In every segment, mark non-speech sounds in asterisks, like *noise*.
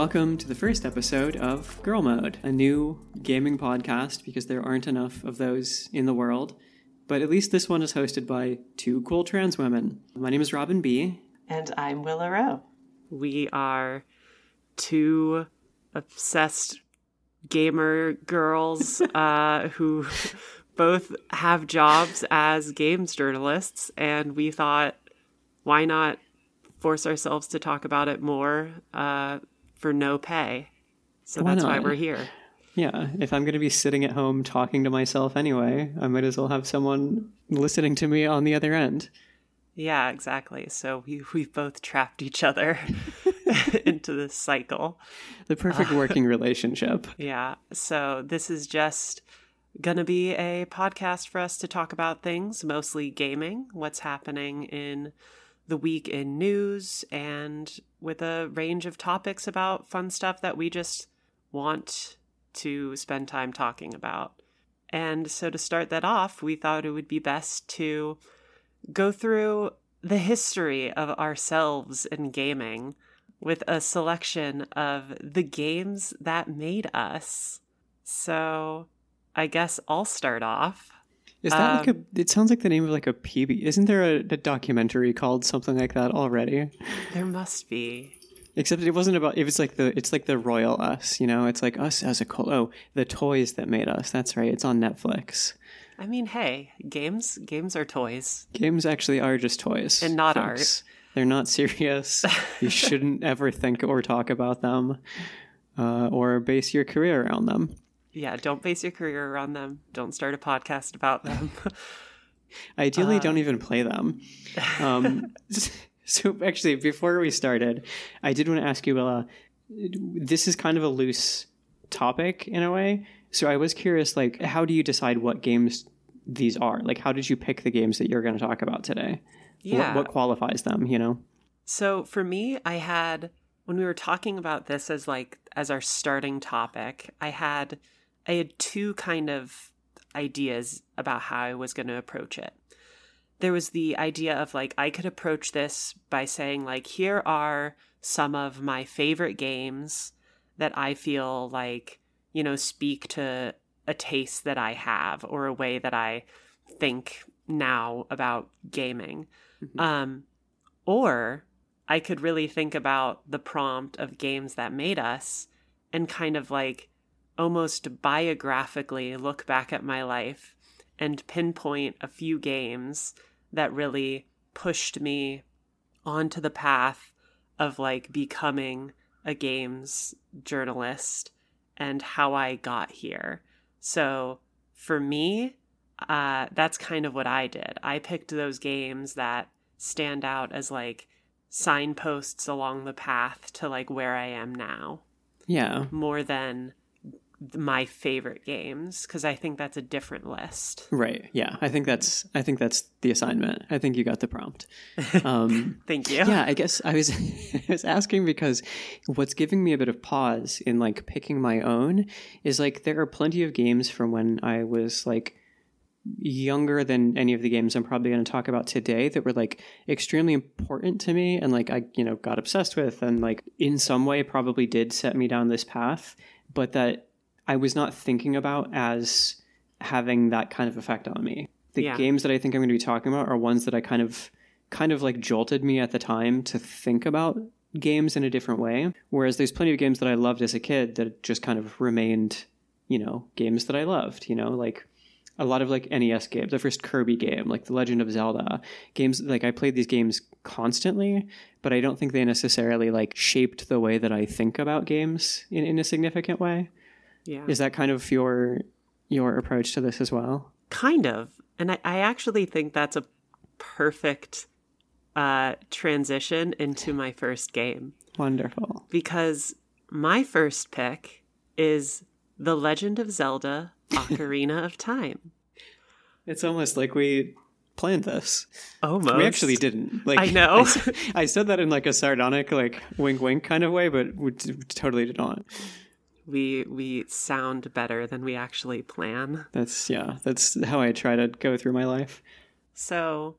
Hello, and welcome to the first episode of Girl Mode, a new gaming podcast because there aren't enough of those in the world. But at least this one is hosted by two cool trans women. My name is Robin Bea. And I'm Willa Rowe. We are two obsessed gamer girls *laughs* uh, who both have jobs as games journalists, and we thought, why not force ourselves to talk about it more uh, for no pay? So Why that's why we're here. Yeah, if I'm going to be sitting at home talking to myself anyway, I might as well have someone listening to me on the other end. Yeah, exactly. So we we've both trapped each other *laughs* *laughs* into this cycle. The perfect uh, working *laughs* relationship. Yeah. So this is just going to be a podcast for us to talk about things, mostly gaming, what's happening in the week in news, and with a range of topics about fun stuff that we just want to spend time talking about. And so to start that off, we thought it would be best to go through the history of ourselves in gaming with a selection of the games that made us. So I guess I'll start off. Is that like a? Um, It sounds like the name of like a PB. Isn't there a, a documentary called something like that already? There must be. Except it wasn't about. It was like the. It's like the royal us. You know, it's like us as a cult. Oh, the toys that made us. That's right. It's on Netflix. I mean, hey, games games are toys. Games actually are just toys And not folks. They're not serious. you *laughs* shouldn't ever think or talk about them, uh, or base your career around them. Yeah, don't base your career around them. Don't start a podcast about them. *laughs* Ideally, Uh. don't even play them. *laughs* Um, *laughs* so, actually, before we started, I did want to ask you, Willa. This is kind of a loose topic in a way. So, I was curious, like, how do you decide what games these are? Like, how did you pick the games that you're going to talk about today? yeah. What, what qualifies them? You know? So for me, I had when we were talking about this as like as our starting topic, I had I had two kind of ideas about how I was going to approach it. There was the idea of like I could approach this by saying like here are some of my favorite games that I feel like, you know, speak to a taste that I have or a way that I think now about gaming. Um or I could really think about the prompt of games that made us and kind of like almost biographically look back at my life and pinpoint a few games that really pushed me onto the path of like becoming a games journalist and how I got here. So for me, uh, that's kind of what I did. I picked those games that stand out as like signposts along the path to like where I am now Yeah. more than my favorite games because I think that's a different list. Right. Yeah. I think that's. I think that's the assignment. I think you got the prompt. *laughs* Um, Thank you. yeah i guess i was *laughs* i was asking because what's giving me a bit of pause in like picking my own is like there are plenty of games from when i was like younger than any of the games i'm probably going to talk about today that were like extremely important to me and like i you know got obsessed with and like in some way probably did set me down this path but that i was not thinking about as having that kind of effect on me the Yeah. games that i think i'm going to be talking about are ones that i kind of kind of like jolted me at the time to think about games in a different way. Whereas there's plenty of games that I loved as a kid that just kind of remained, you know, games that I loved, you know, like a lot of like NES games, the first Kirby game, like The Legend of Zelda, games like I played these games constantly, but I don't think they necessarily like shaped the way that I think about games in, in a significant way. Yeah. Is that kind of your your approach to this as well? Kind of. And I, I actually think that's a perfect uh, transition into my first game Wonderful. because my first pick is The Legend of Zelda Ocarina of Time. *laughs* It's almost like we planned this. Almost. We actually didn't. Like I know. I, I said that in like a sardonic, like wink, wink kind of way, but we t- totally did not. We we sound better than we actually plan. That's yeah. That's how I try to go through my life. So,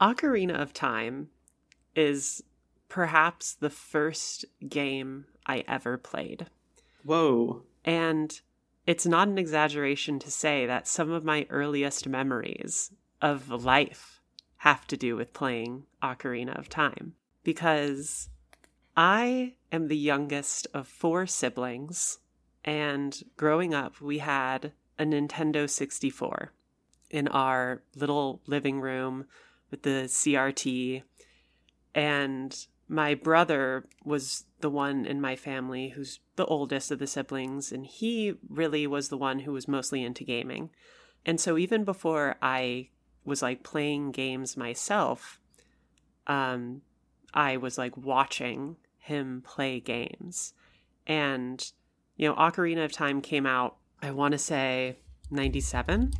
Ocarina of Time is perhaps the first game I ever played. Whoa. And it's not an exaggeration to say that some of my earliest memories of life have to do with playing Ocarina of Time because I am the youngest of four siblings, and growing up, we had a Nintendo 64 in our little living room with the CRT. And my brother was the one in my family who's the oldest of the siblings, and he really was the one who was mostly into gaming. And so even before I was like playing games myself, um, I was like watching him play games. And, you know, Ocarina of Time came out, I want to say 97.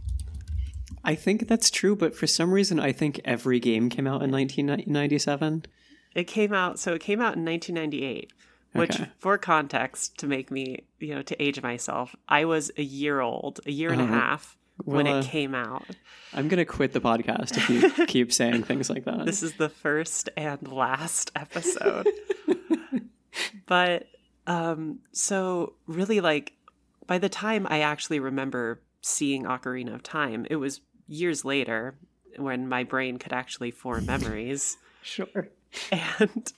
I think that's true, but for some reason, I think every game came out in 1997. It came out, so it came out in 1998, which, Okay. for context, to make me, you know, to age myself, I was a year old, a year and a Uh-huh. half when Well, it uh, came out. I'm going to quit the podcast if you *laughs* keep saying things like that. This is the first and last episode. *laughs* but um so really like by the time I actually remember seeing Ocarina of Time, it was years later when my brain could actually form memories *laughs* sure. and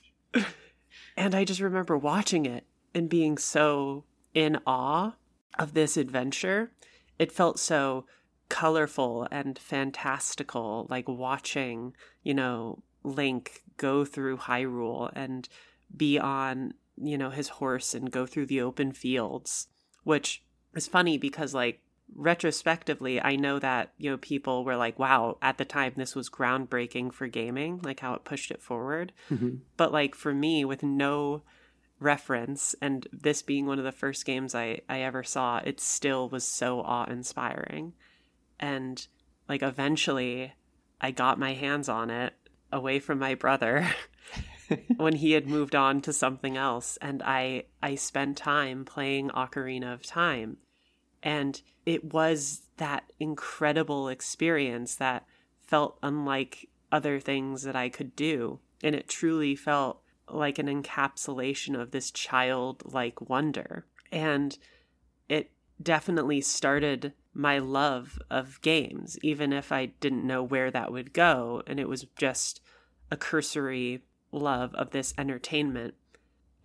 and I just remember watching it and being so in awe of this adventure. It felt so colorful and fantastical, like watching, you know, Link go through Hyrule and be on, you know, his horse and go through the open fields, which is funny because like retrospectively i know that you know people were like wow at the time this was groundbreaking for gaming like how it pushed it forward Mhm. but like for me with no reference and this being one of the first games i i ever saw it still was so awe-inspiring and like eventually i got my hands on it away from my brother *laughs* when he had moved on to something else and i i spent time playing ocarina of time and it was that incredible experience that felt unlike other things that I could do. And it truly felt like an encapsulation of this childlike wonder. And it definitely started my love of games, even if I didn't know where that would go. And it was just a cursory love of this entertainment.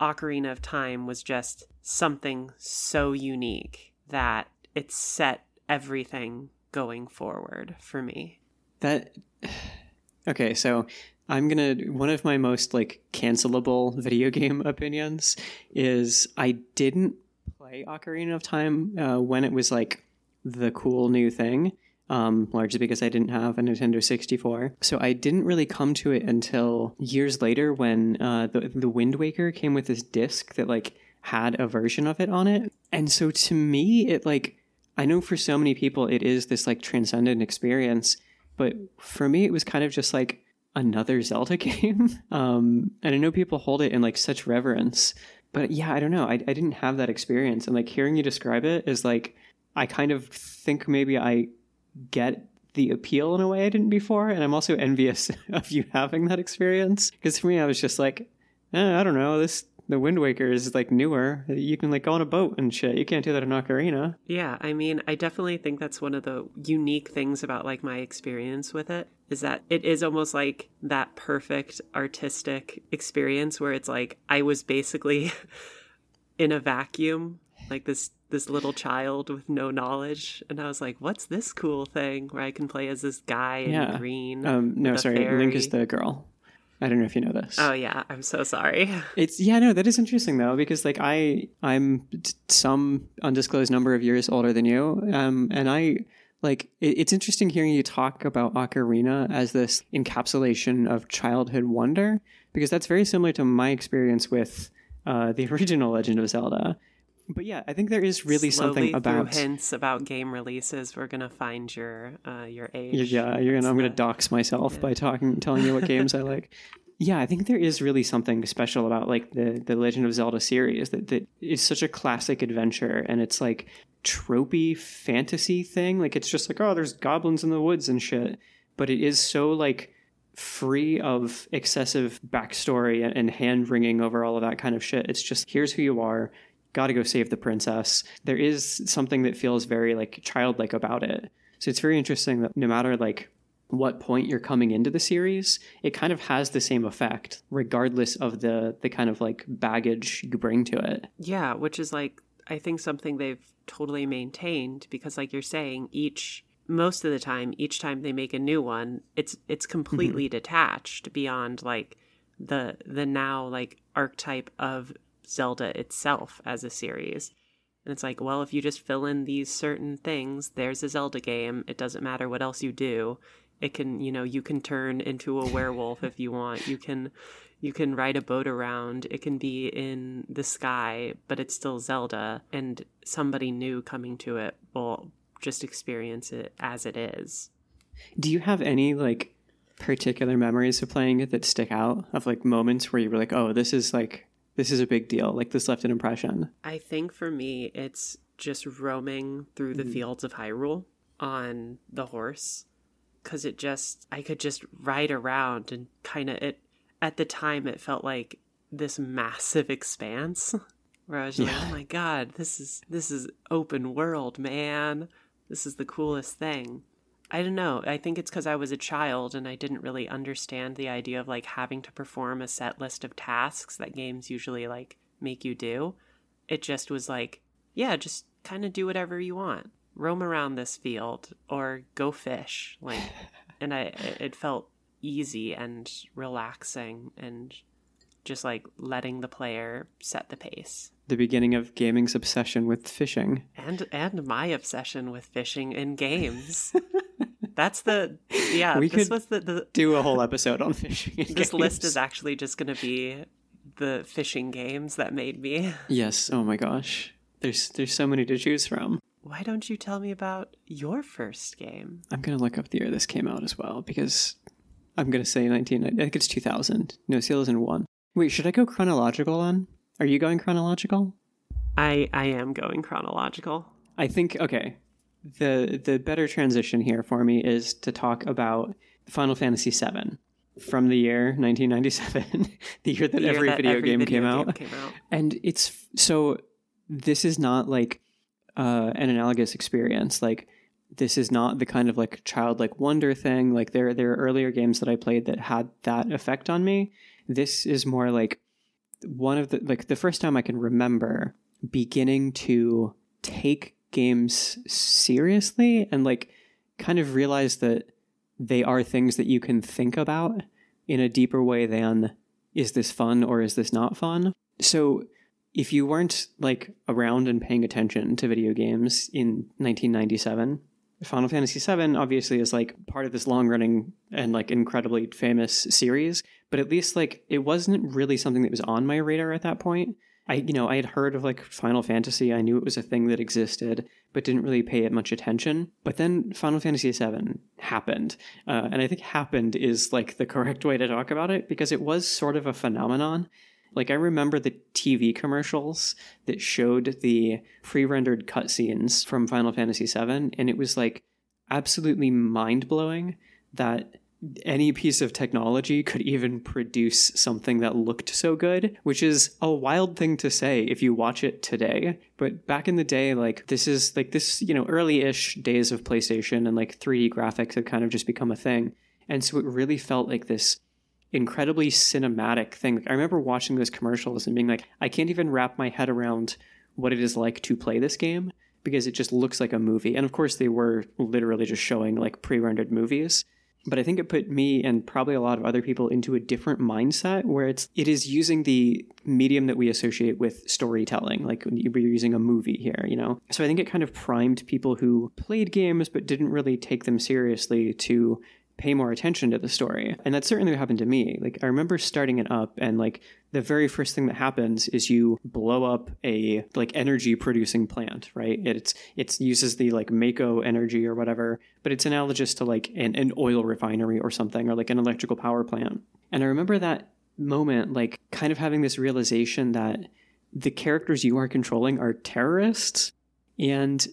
Ocarina of Time was just something so unique that it set everything going forward for me. That *sighs* okay, so I'm gonna one of my most like cancelable video game *laughs* opinions is I didn't play Ocarina of Time uh, when it was like the cool new thing. Um, largely because I didn't have a Nintendo 64, so I didn't really come to it until years later when uh, the the Wind Waker came with this disc that like had a version of it on it, and so to me it like I know for so many people it is this like transcendent experience, but for me it was kind of just like another Zelda *laughs* game. um, and I know people hold it in like such reverence, but yeah, I don't know. I, I didn't have that experience, and like hearing you describe it is like I kind of think maybe I get the appeal in a way I didn't before, and I'm also envious *laughs* of you having that experience because for me I was just like, eh, I don't know this. The Wind Waker is like newer. You can like go on a boat and shit. You can't do that in Ocarina. Yeah, I mean, I definitely think that's one of the unique things about like my experience with it is that it is almost like that perfect artistic experience where it's like I was basically *laughs* in a vacuum, like this this little child with no knowledge, and I was like, "What's this cool thing where I can play as this guy in Yeah. green?" Um, no, sorry, Link is the girl. I don't know if you know this. Oh yeah, I'm so sorry. *laughs* It's yeah, no, that is interesting though because like I I'm some undisclosed number of years older than you, um, and I like it, it's interesting hearing you talk about Ocarina as this encapsulation of childhood wonder because that's very similar to my experience with uh, the *laughs* original Legend of Zelda. But yeah, I think there is really Slowly something about hints about game releases. We're gonna find your uh, your age. Yeah, you're gonna. I'm gonna dox myself yeah. by talking, telling you what *laughs* games I like. Yeah, I think there is really something special about like the the Legend of Zelda series that that is such a classic adventure, and it's like tropey fantasy thing. Like it's just like oh, there's goblins in the woods and shit, but it is so like free of excessive backstory and, and hand wringing over all of that kind of shit. It's just here's who you are. Got to go save the princess. There is something that feels very like childlike about it. So it's very interesting that no matter like what point you're coming into the series, it kind of has the same effect, regardless of the the kind of like baggage you bring to it. Yeah, which is like I think something they've totally maintained because like you're saying, each most of the time, each time they make a new one, it's it's completely mm-hmm. detached beyond like the the now like archetype of Zelda itself as a series. And it's like, well, if you just fill in these certain things, there's a Zelda game. It doesn't matter what else you do it can you know you can turn into a werewolf if you want you can you can ride a boat around it can be in the sky but it's still zelda and somebody new coming to it will just experience it as it is. Do you have any like particular memories of playing it that stick out? Of like moments where you were like oh this is like this is a big deal like this left an impression? I think for me it's just roaming through the mm. fields of hyrule on the horse because it just I could just ride around and kind of it at the time it felt like this massive expanse where I was yeah. like, oh my god, this is this is open world, man. This is the coolest thing. I don't know. I think it's because I was a child and I didn't really understand the idea of like having to perform a set list of tasks that games usually like make you do. It just was like, yeah, just kind of do whatever you want roam around this field or go fish like *laughs* and i it felt easy and relaxing and just like letting the player set the pace. The beginning of gaming's obsession with fishing. And and my obsession with fishing in games. *laughs* That's the yeah we could was the, the do a whole episode on *laughs* fishing this games. list is actually just going to be the fishing games that made me. *laughs* Yes oh my gosh. There's there's so many to choose from. Why don't you tell me about your first game? I'm gonna look up the year this came out as well because I'm gonna say 19. I think it's 2000. No, Seals in one. Wait, should I go chronological then? Are you going chronological? I I am going chronological. I think okay. The the better transition here for me is to talk about Final Fantasy VII from the year 1997, *laughs* the year that the year every that video, every game, video came, game out. came out. And it's so this is not like uh, an analogous experience. Like this is not the kind of like childlike wonder thing. Like there there are earlier games that I played that had that effect on me. This is more like one of the like the first time I can remember beginning to take games seriously and like kind of realize that they are things that you can think about in a deeper way than is this fun or is this not fun. So if you weren't like around and paying attention to video games in 1997 final fantasy VII obviously is like part of this long running and like incredibly famous series but at least like it wasn't really something that was on my radar at that point. I you know i had heard of like final fantasy i knew it was a thing that existed but didn't really pay it much attention. But then final fantasy VII happened uh, and i think happened is like the correct way to talk about it because it was sort of a phenomenon like I remember the TV commercials that showed the pre-rendered cutscenes from Final Fantasy VII, and it was like absolutely mind-blowing that any piece of technology could even produce something that looked so good, which is a wild thing to say if you watch it today. But back in the day, like this is like this, you know, early ish days of PlayStation and like 3D graphics had kind of just become a thing. And so it really felt like this incredibly cinematic thing. I remember watching those commercials and being like, I can't even wrap my head around what it is like to play this game because it just looks like a movie. And of course, they were literally just showing like pre rendered movies. But I think it put me and probably a lot of other people into a different mindset where it's it is using the medium that we associate with storytelling, like we're using a movie here, you know. So I think it kind of primed people who played games but didn't really take them seriously to pay more attention to the story. And that certainly happened to me. Like I remember starting it up and like the very first thing that happens is you blow up a like energy producing plant, right? It's it uses the like Mako energy or whatever, but it's analogous to like an, an oil refinery or something or like an electrical power plant. And I remember that moment like kind of having this realization that the characters you are controlling are terrorists and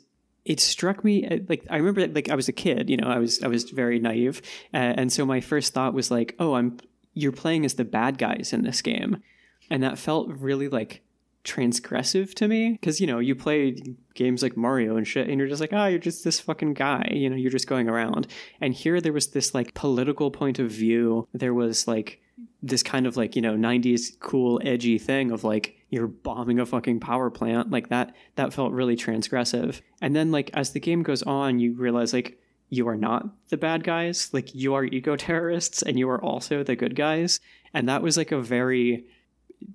it struck me uh, like I remember like I was a kid, you know, I was I was very naive, uh, and so my first thought was like, oh, I'm you're playing as the bad guys in this game, and that felt really like transgressive to me because you know you play games like Mario and shit, and you're just like, oh, you're just this fucking guy, you know, you're just going around. And here there was this like political point of view. There was like this kind of like you know 90s cool edgy thing of like you're bombing a fucking power plant like that that felt really transgressive. And then like as the game goes on you realize like you are not the bad guys. Like you are eco *laughs* terrorists and you are also the good guys. And that was like a very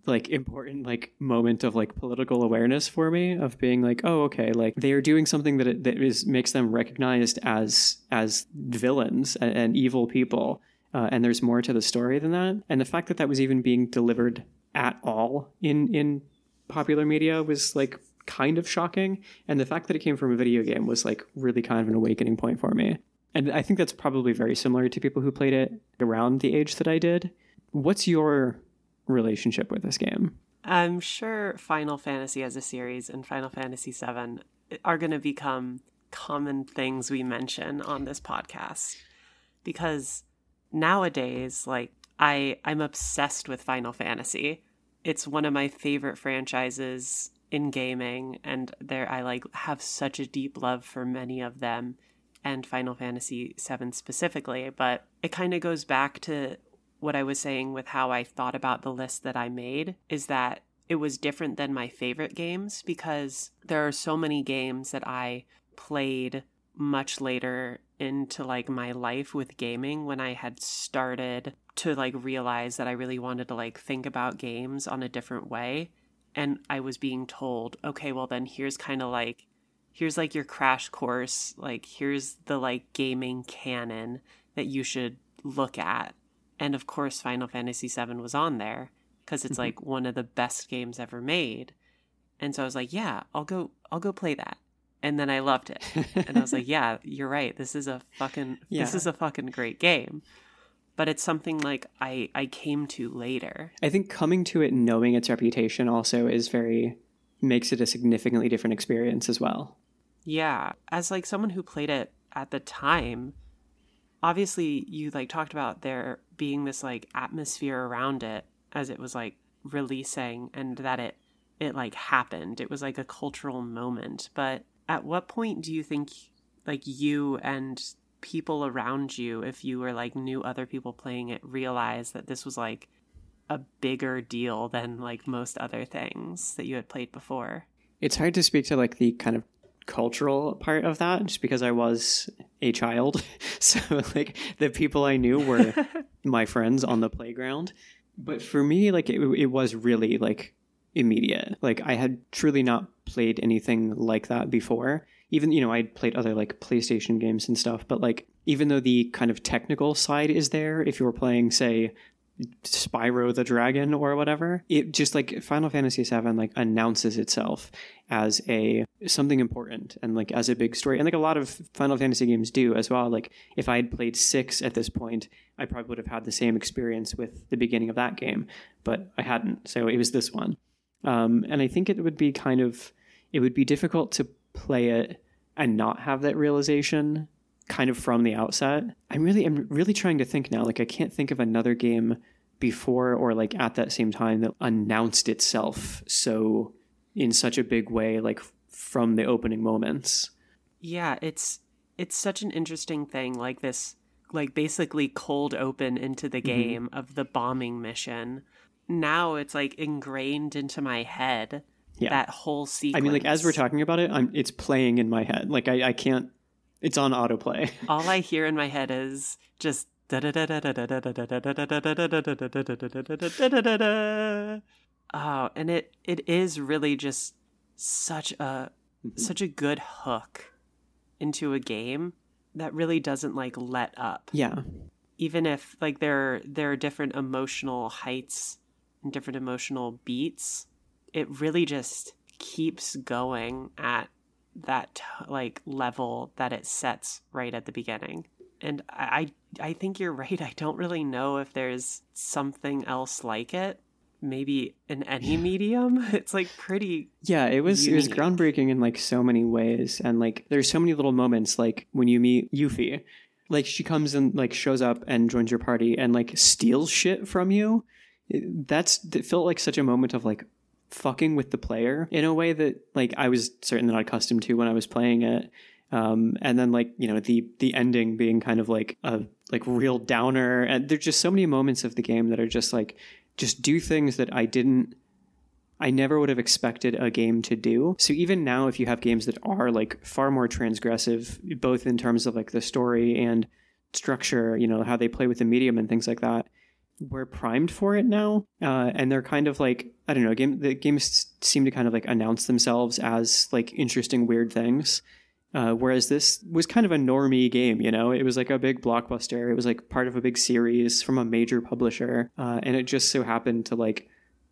like important like moment of like political awareness for me of being like oh okay like they are doing something that it, that is makes them recognized as as villains and, and evil people. Uh, and there's more to the story than that. And the fact that that was even being delivered at all in in popular media was like kind of shocking. And the fact that it came from a video game was like really kind of an awakening point for me. And i think that's probably very similar to people who played it around the age that i did. What's your relationship with this game? I'm sure final fantasy as a series and final fantasy 7 are going to become common things we mention on this podcast. Because nowadays like I I'm obsessed with Final Fantasy. It's one of my favorite franchises in gaming and there I like have such a deep love for many of them and Final Fantasy 7 specifically, but it kind of goes back to what I was saying with how I thought about the list that I made is that it was different than my favorite games because there are so many games that I played much later into like my life with gaming when I had started to like realize that I really wanted to like think about games on a different way and I was being told, "Okay, well then here's kind of like here's like your crash course, like here's the like gaming canon that you should look at." And of course Final Fantasy 7 was on there because it's mm-hmm. like one of the best games ever made. And so I was like, "Yeah, I'll go I'll go play that." and then I loved it. and I was like, *laughs* yeah, you're right. This is a fucking yeah. this is a fucking great game. But it's something like I I came to later. I think coming to it knowing its reputation also is very makes it a significantly different experience as well. Yeah, as like someone who played it at the time, obviously you like talked about there being this like atmosphere around it as it was like releasing and that it it like happened. It was like a cultural moment, but at what point do you think like you and people around you if you were like knew other people playing it realize that this was like a bigger deal than like most other things that you had played before it's hard to speak to like the kind of cultural part of that just because i was a child *laughs* so like the people i knew were *laughs* my friends on the playground but for me like it, it was really like immediate. Like I had truly not played anything like that before. Even you know I'd played other like PlayStation games and stuff, but like even though the kind of technical side is there, if you were playing say Spyro the Dragon or whatever, it just like Final Fantasy VII like announces itself as a something important and like as a big story, and like a lot of Final Fantasy games do as well. Like if I had played six at this point, I probably would have had the same experience with the beginning of that game, but I hadn't, so it was this one. Um, and I think it would be kind of it would be difficult to play it and not have that realization kind of from the outset. I'm really I'm really trying to think now. Like I can't think of another game before or like at that same time that announced itself so in such a big way like from the opening moments. Yeah, it's it's such an interesting thing like this like basically cold open into the mm-hmm. game mm-hmm. of the bombing mission now it's like ingrained into my head. Yeah. That whole sequence. I mean, like as we're talking about it, I'm mm-hmm. it's playing in my head. Like I, I can't. It's on autoplay. *laughs* All I hear in my head is just. Oh, and it it is really just such a such a good hook into a game that really doesn't like let up. Yeah. Even if like there there are different emotional heights and different emotional beats, it really just keeps going at that like level that it sets right at the beginning. And I I think you're right. *laughs* I don't really know if there's something else like it maybe in any medium. *laughs* It's like pretty Yeah, it was it was groundbreaking in like so many ways, and like there's so many little moments, like when you meet Yuffie, like she comes and like shows up and joins your party and like steals shit from you. It- that's it felt like such a moment of like fucking with the player in a way that like I was certainly not accustomed to when I was playing it. Um, and then like you know the the ending being kind of like a like real downer, and there's just so many moments of the game that are just like just do things that I didn't I never would have expected a game to do. So even now, if you have games that are like far more transgressive, both in terms of like the story and structure, you know, how they play with the medium and things like that, we're primed for it now. Uh, and they're kind of like, I don't know, game, the games seem to kind of like announce themselves as like interesting, weird things. Uh, whereas this was kind of a normie game, you know, it was like a big blockbuster. It was like part of a big series from a major publisher, uh, and it just so happened to like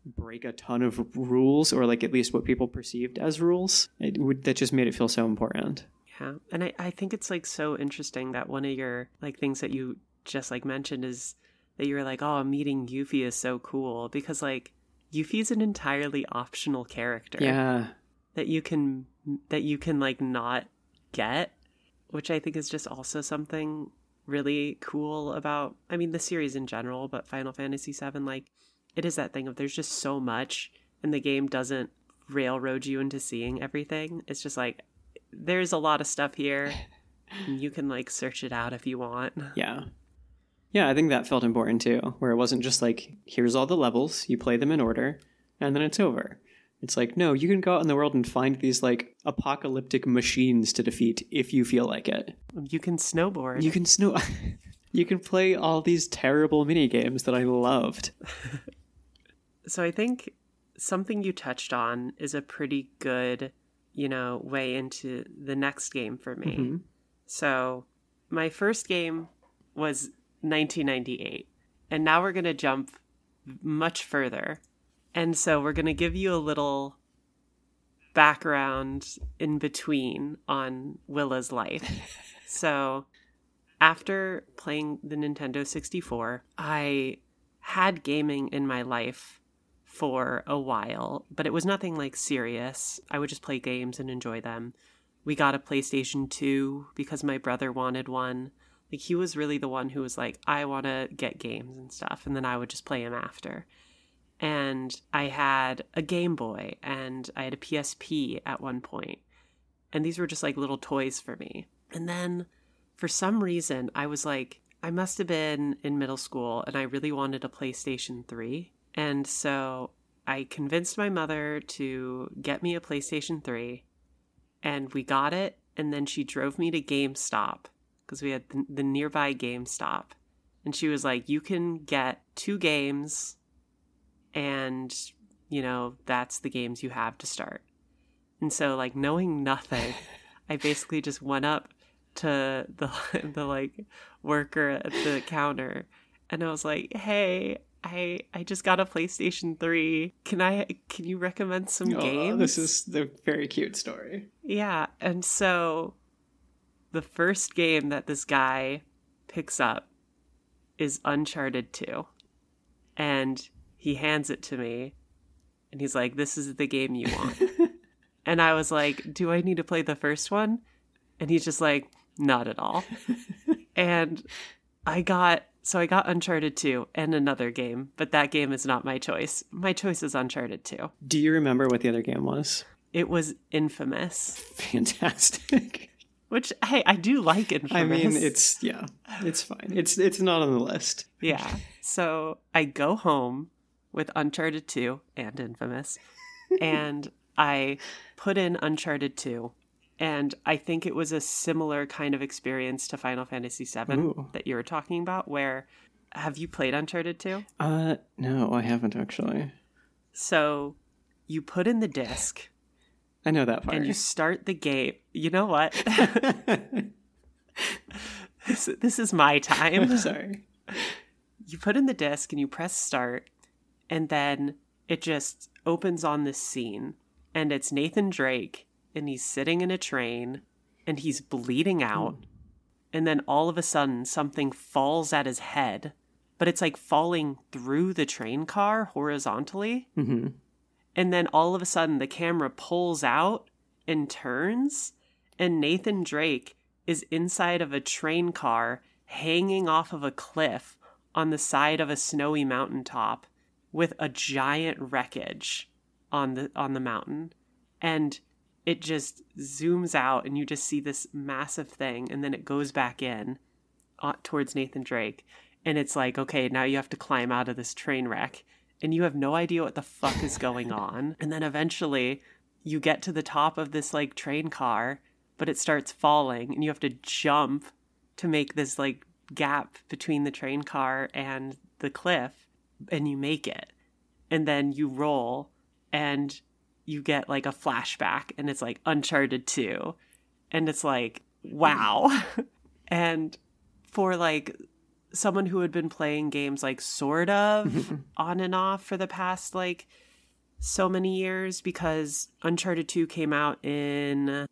break a ton of rules, or like at least what people perceived as rules. It would that just made it feel so important. Yeah. And I, I think it's like so interesting that one of your like things that you just like mentioned is that you're like, oh, meeting Yuffie is so cool because like Yuffie's an entirely optional character Yeah, that you can that you can like not get, which I think is just also something really cool about I mean the series in general, but Final Fantasy VII like it is that thing of there's just so much and the game doesn't railroad you into seeing everything. It's just like there's a lot of stuff here. and *laughs* you can like search it out if you want. yeah. Yeah, I think that felt important too, where it wasn't just like, here's all the levels, you play them in order, and then it's over. It's like, no, you can go out in the world and find these like apocalyptic machines to defeat if you feel like it. You can snowboard. You can snow. *laughs* you can play all these terrible mini games that I loved. *laughs* So I think something you touched on is a pretty good, you know, way into the next game for me. Mhm. So my first game was 1998, and now we're going to jump much further. And so we're going to give you a little background in between on Willa's life. *laughs* so after playing the Nintendo 64, I had gaming in my life for a while, but it was nothing like serious. I would just play games and enjoy them. We got a PlayStation 2 because my brother wanted one. Like he was really the one who was like, I want to get games and stuff, and then I would just play him after. And I had a Game Boy and I had a PSP at one point. And these were just like little toys for me. And then for some reason, I was like, I must have been in middle school and I really wanted a PlayStation 3. And so I convinced my mother to get me a PlayStation 3 and we got it. And then she drove me to GameStop because we had the, the nearby GameStop. And she was like, You can get two games, and, you know, that's the games you have to start. And so, like, knowing nothing, *laughs* I basically just went up to the, *laughs* the like, worker at the counter and I was like, Hey, I I just got a PlayStation 3. Can I can you recommend some Oh, games? this is the very cute story. Yeah, and so the first game that this guy picks up is Uncharted 2. And he hands it to me and he's like, "This is the game you want." *laughs* and I was like, "Do I need to play the first one?" And he's just like, "Not at all." *laughs* and I got so I got Uncharted 2 and another game, but that game is not my choice. My choice is Uncharted 2. Do you remember what the other game was? It was Infamous. *laughs* Fantastic. Which hey, I do like Infamous. I mean, it's yeah, it's fine. It's it's not on the list. yeah. So I go home with Uncharted 2 and Infamous, and *laughs* I put in Uncharted 2, and I think it was a similar kind of experience to Final Fantasy VII Ooh. that you were talking about. Where have you played Uncharted 2? Uh, no, I haven't actually. So you put in the disc I know that part. and you start the game. You know what? *laughs* *laughs* this, this is my time. I'm sorry. *laughs* you put in the disc and you press start and then it just opens on this scene and it's Nathan Drake and he's sitting in a train and he's bleeding out and then all of a sudden something falls at his head but it's like falling through the train car horizontally. hmm And then all of a sudden, the camera pulls out and turns, and Nathan Drake is inside of a train car hanging off of a cliff on the side of a snowy mountaintop with a giant wreckage on the on the mountain. And it just zooms out and you just see this massive thing and then it goes back in uh, towards Nathan Drake. And it's like okay now you have to climb out of this train wreck and you have no idea what the fuck is going on. *laughs* And then eventually you get to the top of this like train car but it starts falling and you have to jump to make this like gap between the train car and the cliff and you make it. And then you roll and you get like a flashback and it's like uncharted 2 and it's like wow. *laughs* And for like someone who had been playing games like sort of *laughs* on and off for the past like so many years because uncharted 2 came out in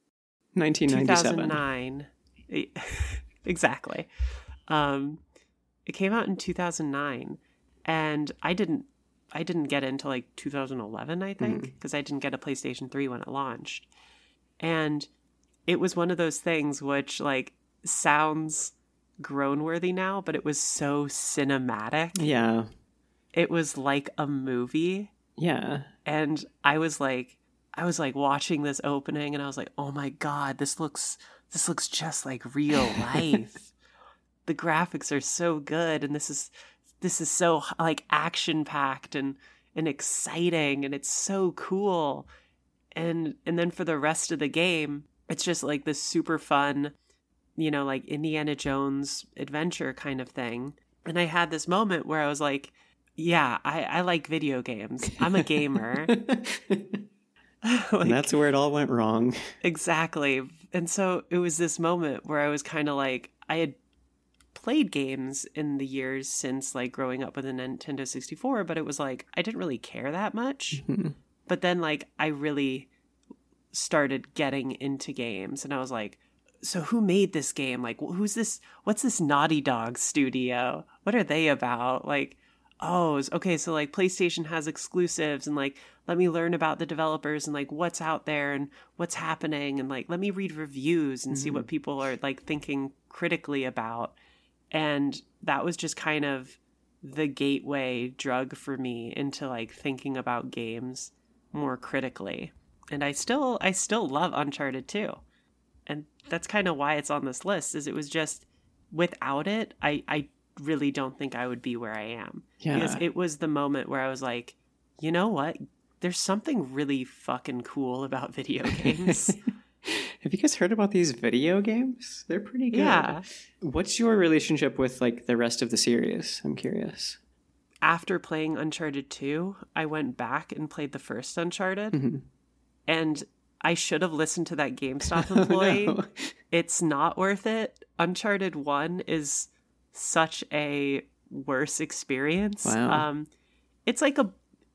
1997. 2009 *laughs* exactly. Um it came out in 2009 and i didn't i didn't get into like 2011 i think because i didn't get a playstation 3 when it launched. And it was one of those things which like sounds groan worthy now but it was so cinematic Yeah. it was like a movie Yeah. and I was like I was like watching this opening and I was like, "Oh my god, this looks this looks just like real *laughs* life." the graphics are so good and this is this is so like action packed and and exciting and it's so cool. And and then for the rest of the game, it's just like this super fun, you know, like Indiana Jones adventure kind of thing. And I had this moment where I was like, yeah, I, I like video games. I'm a gamer. *laughs* *laughs* Like, and that's where it all went wrong. exactly. And so it was this moment where I was kind of like, I had played games in the years since like growing up with a Nintendo 64, but it was like, I didn't really care that much. Mhm. But then like, I really started getting into games and I was like, so who made this game? Like, who's this? What's this Naughty Dog studio? What are they about? Like, oh, okay, so like PlayStation has exclusives and like let me learn about the developers and like what's out there and what's happening and like let me read reviews and see what mm-hmm. people are like thinking critically about. And that was just kind of the gateway drug for me into like thinking about games more critically. And I still I still love Uncharted 2 and that's kind of why it's on this list is it was just without it i i really don't think i would be where i am Yeah. because it was the moment where i was like you know what there's something really fucking cool about video *laughs* games Have you guys heard about these video games? They're pretty good. Yeah. What's your relationship with like the rest of the series? I'm curious. after playing uncharted 2 i went back and played the first uncharted Mhm. and i should have listened to that gamestop *laughs* employee no. it's not worth it. Uncharted 1 is such a worse experience. Wow. Um it's like a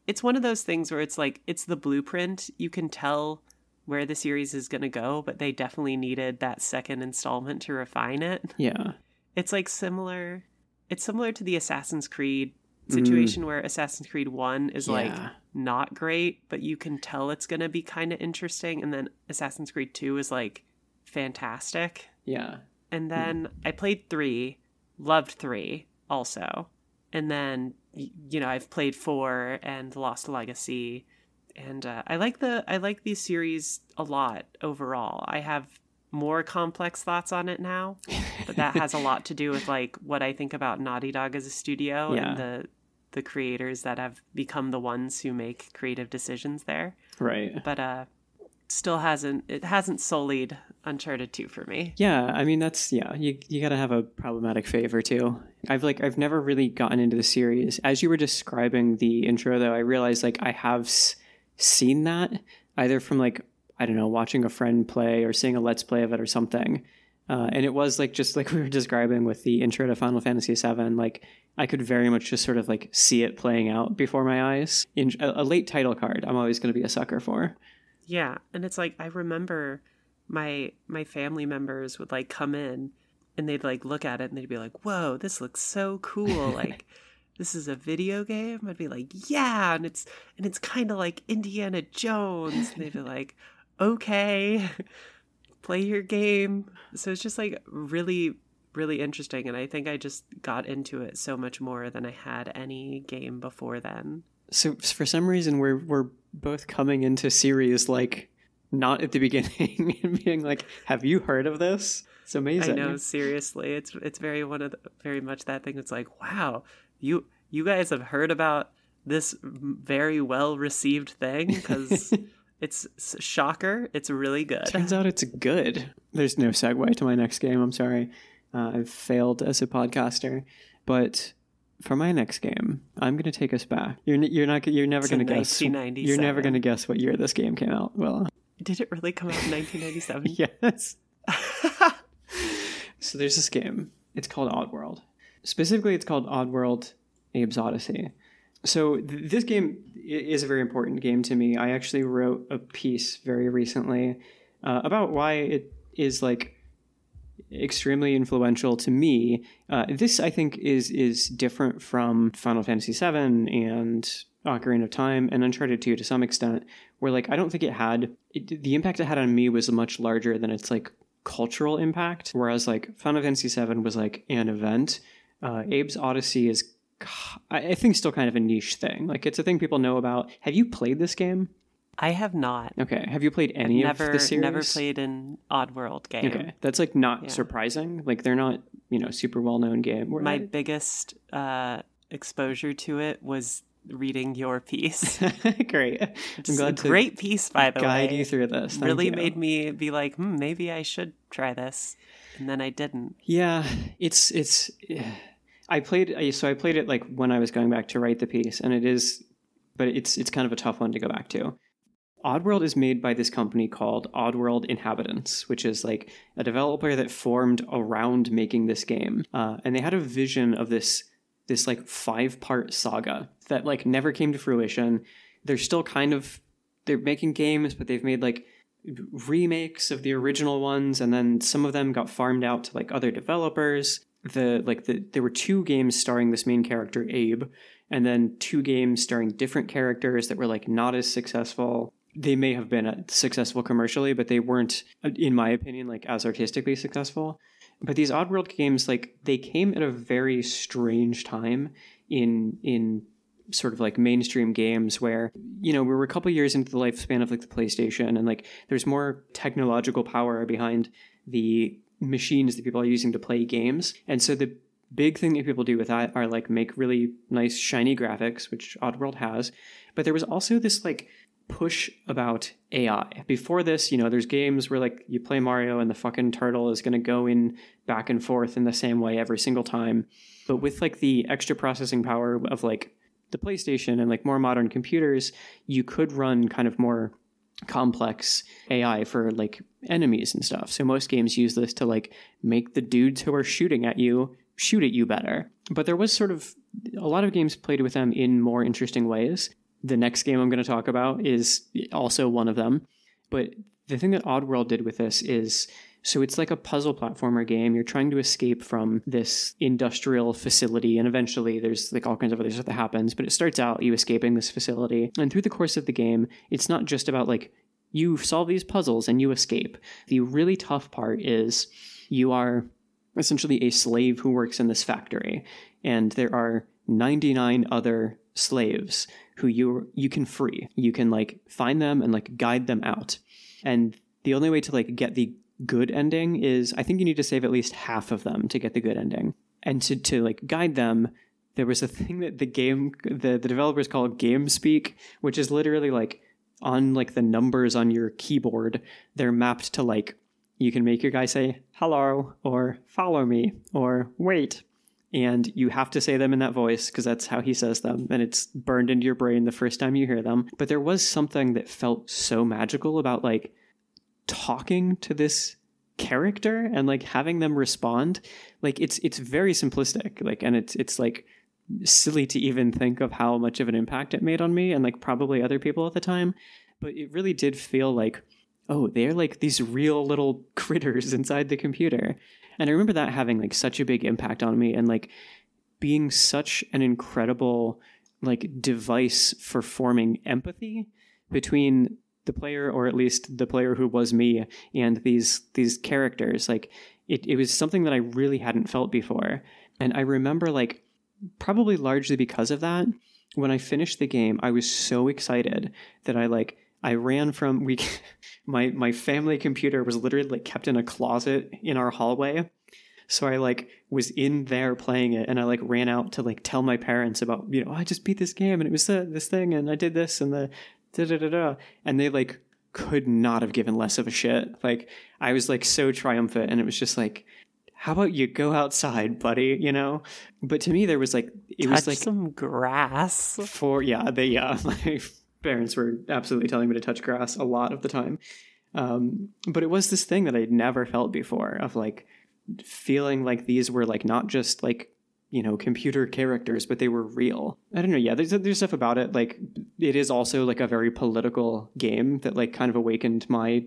it's one of those things where it's like it's the blueprint. You can tell where the series is going to go, but they definitely needed that second installment to refine it. Yeah. It's like similar it's similar to the Assassin's Creed Mm. situation where Assassin's Creed 1 is like not great, but you can tell it's going to be kind of interesting and then Assassin's Creed 2 is like fantastic. Yeah. And then I played 3, loved 3 also. And then you know, I've played 4 and Lost Legacy and uh, I like the I like these series a lot overall. I have more complex thoughts on it now, but that has a lot to do with like what I think about Naughty Dog as a studio *laughs* Yeah. and the the creators that have become the ones who make creative decisions there. Right. But uh still hasn't it hasn't sullied Uncharted 2 for me. Yeah, I mean that's yeah, you you got to have a problematic favor too. I've like I've never really gotten into the series. As you were describing the intro though, I realized like I have s- seen that either from like I don't know, watching a friend play or seeing a let's play of it or something. Uh, and it was like just like *laughs* we were describing with the intro to Final Fantasy VII, like I could very much just sort of like see it playing out before my eyes. In a, a late title card, I'm always going to be a sucker for. Yeah, and it's like I remember my my family members would like come in and they'd like look at it and they'd be like, "Whoa, this looks so cool!" *laughs* like this is a video game. I'd be like, "Yeah," and it's and it's kind of like Indiana Jones. And they'd be like, "Okay, *laughs* play your game." So it's just like really really interesting and I think I just got into it so much more than I had any game before then. So for some reason we're we're both coming into series like not at the beginning *laughs* and being like, "Have you heard of this?" It's amazing. I know, seriously. It's it's very one of the, very much that thing. It's like, wow, you you guys have heard about this very well received thing because *laughs* it's shocker. It's really good. Turns out it's good. There's no segue to my next game. I'm sorry. Uh, I've failed as a podcaster, but for my next game, I'm going to take us back. You're you're not you're never going to guess. You're never going to guess what year this game came out. Well, did it really come out in 1997? *laughs* yes. *laughs* so there's this game. It's called Oddworld. Specifically, it's called Oddworld Abe's Oddysee. So th- this game is a very important game to me. I actually wrote a piece very recently uh, about why it is like extremely influential to me. Uh, this, I think, is is different from Final Fantasy VII and Ocarina of Time and Uncharted 2 to some extent, where like I don't think it had it, the impact it had on me was much larger than its like cultural impact. Whereas like Final Fantasy VII was like an event. Uh, Abe's Oddysee is, I think, still kind of a niche thing. Like it's a thing people know about. Have you played this game? I have not. Okay. Have you played any never, of the series? Never played an Oddworld game. Okay, that's like not yeah. surprising. Like they're not, you know, super well known game. My biggest uh, exposure to it was reading your piece. *laughs* great. I'm glad to great piece, by the guide way. Guide you through this. Thank really you. made me be like, hmm, maybe I should try this, and then I didn't. Yeah, it's it's. I played so I played it like when I was going back to write the piece, and it is, but it's it's kind of a tough one to go back to. Oddworld is made by this company called Oddworld Inhabitants, which is like a developer that formed around making this game. Uh, and they had a vision of this this like five part saga that like never came to fruition. They're still kind of they're making games, but they've made like remakes of the original ones, and then some of them got farmed out to like other developers. The like the there were two games starring this main character Abe, and then two games starring different characters that were like not as successful they may have been uh, successful commercially, but they weren't, uh, in my opinion, like as artistically successful. But these Oddworld games, like they came at a very strange time in in sort of like mainstream games where you know we were a couple years into the lifespan of like the PlayStation and like there's more technological power behind the machines that people are using to play games and so the big thing that people do with that are like make really nice shiny graphics which Oddworld has but there was also this like push about AI. Before this, you know, there's games where like you play Mario and the fucking turtle is going to go in back and forth in the same way every single time. But with like the extra processing power of like the PlayStation and like more modern computers, you could run kind of more complex AI for like enemies and stuff. So most games use this to like make the dudes who are shooting at you shoot at you better. But there was sort of a lot of games played with them in more interesting ways the next game I'm going to talk about is also one of them. But the thing that Oddworld did with this is so it's like a puzzle platformer game. You're trying to escape from this industrial facility, and eventually there's like all kinds of other stuff that happens. But it starts out you escaping this facility, and through the course of the game, it's not just about like you solve these puzzles and you escape. The really tough part is you are essentially a slave who works in this factory, and there are 99 other slaves who you you can free. You can like find them and like guide them out. And the only way to like get the good ending is I think you need to save at least half of them to get the good ending. And to to like guide them, there was a thing that the game the, the developers call game speak, which is literally like on like the numbers on your keyboard, they're mapped to like you can make your guy say hello or follow me or wait and you have to say them in that voice because that's how he says them and it's burned into your brain the first time you hear them but there was something that felt so magical about like talking to this character and like having them respond like it's it's very simplistic like and it's it's like silly to even think of how much of an impact it made on me and like probably other people at the time but it really did feel like oh, they're like these real little *laughs* critters inside the computer. And I remember that having like such a big impact on me and like being such an incredible like device for forming empathy between the player or at least the player who was me and these these characters like it, it was something that i really hadn't felt before. And i remember like probably largely because of that when i finished the game i was so excited that i like i ran from we *laughs* my my family computer was literally like kept in a closet in our hallway. So I like was in there playing it, and I like ran out to like tell my parents about you know I just beat this game and it was uh, this thing and I did this and the da da da da, and they like could not have given less of a shit. Like I was like so triumphant, and it was just like. How about you go outside, buddy? You know, but to me there was like it Touch was like some grass. for yeah they yeah *laughs* my parents were absolutely telling me to touch grass a lot of the time um, but it was this thing that i'd never felt before of like feeling like these were like not just like you know computer characters but they were real. I don't know yeah there's, there's stuff about it like it is also like a very political game that like kind of awakened my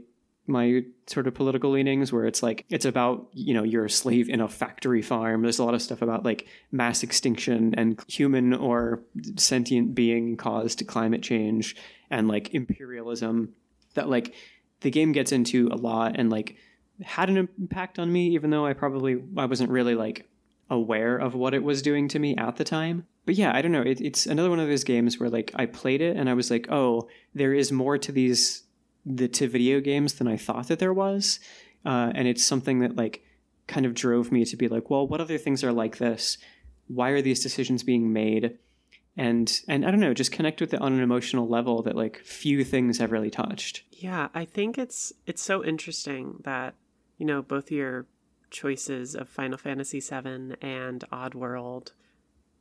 my sort of political leanings where it's like it's about you know you're a slave in a factory farm. There's a lot of stuff about like mass extinction and human or sentient being caused climate change and like imperialism that like the game gets into a lot and like had an impact on me even though i probably i wasn't really like aware of what it was doing to me at the time. But yeah i don't know. It, it's another one of those games where like i played it and i was like oh there is more to these the to video games than i thought that there was. Uh, and it's something that like kind of drove me to be like well what other things are like this? Why are these decisions being made? And and i don't know just connect with it on an emotional level that like few things have really touched. Yeah, I think it's it's so interesting that you know both your choices of Final Fantasy VII and Oddworld,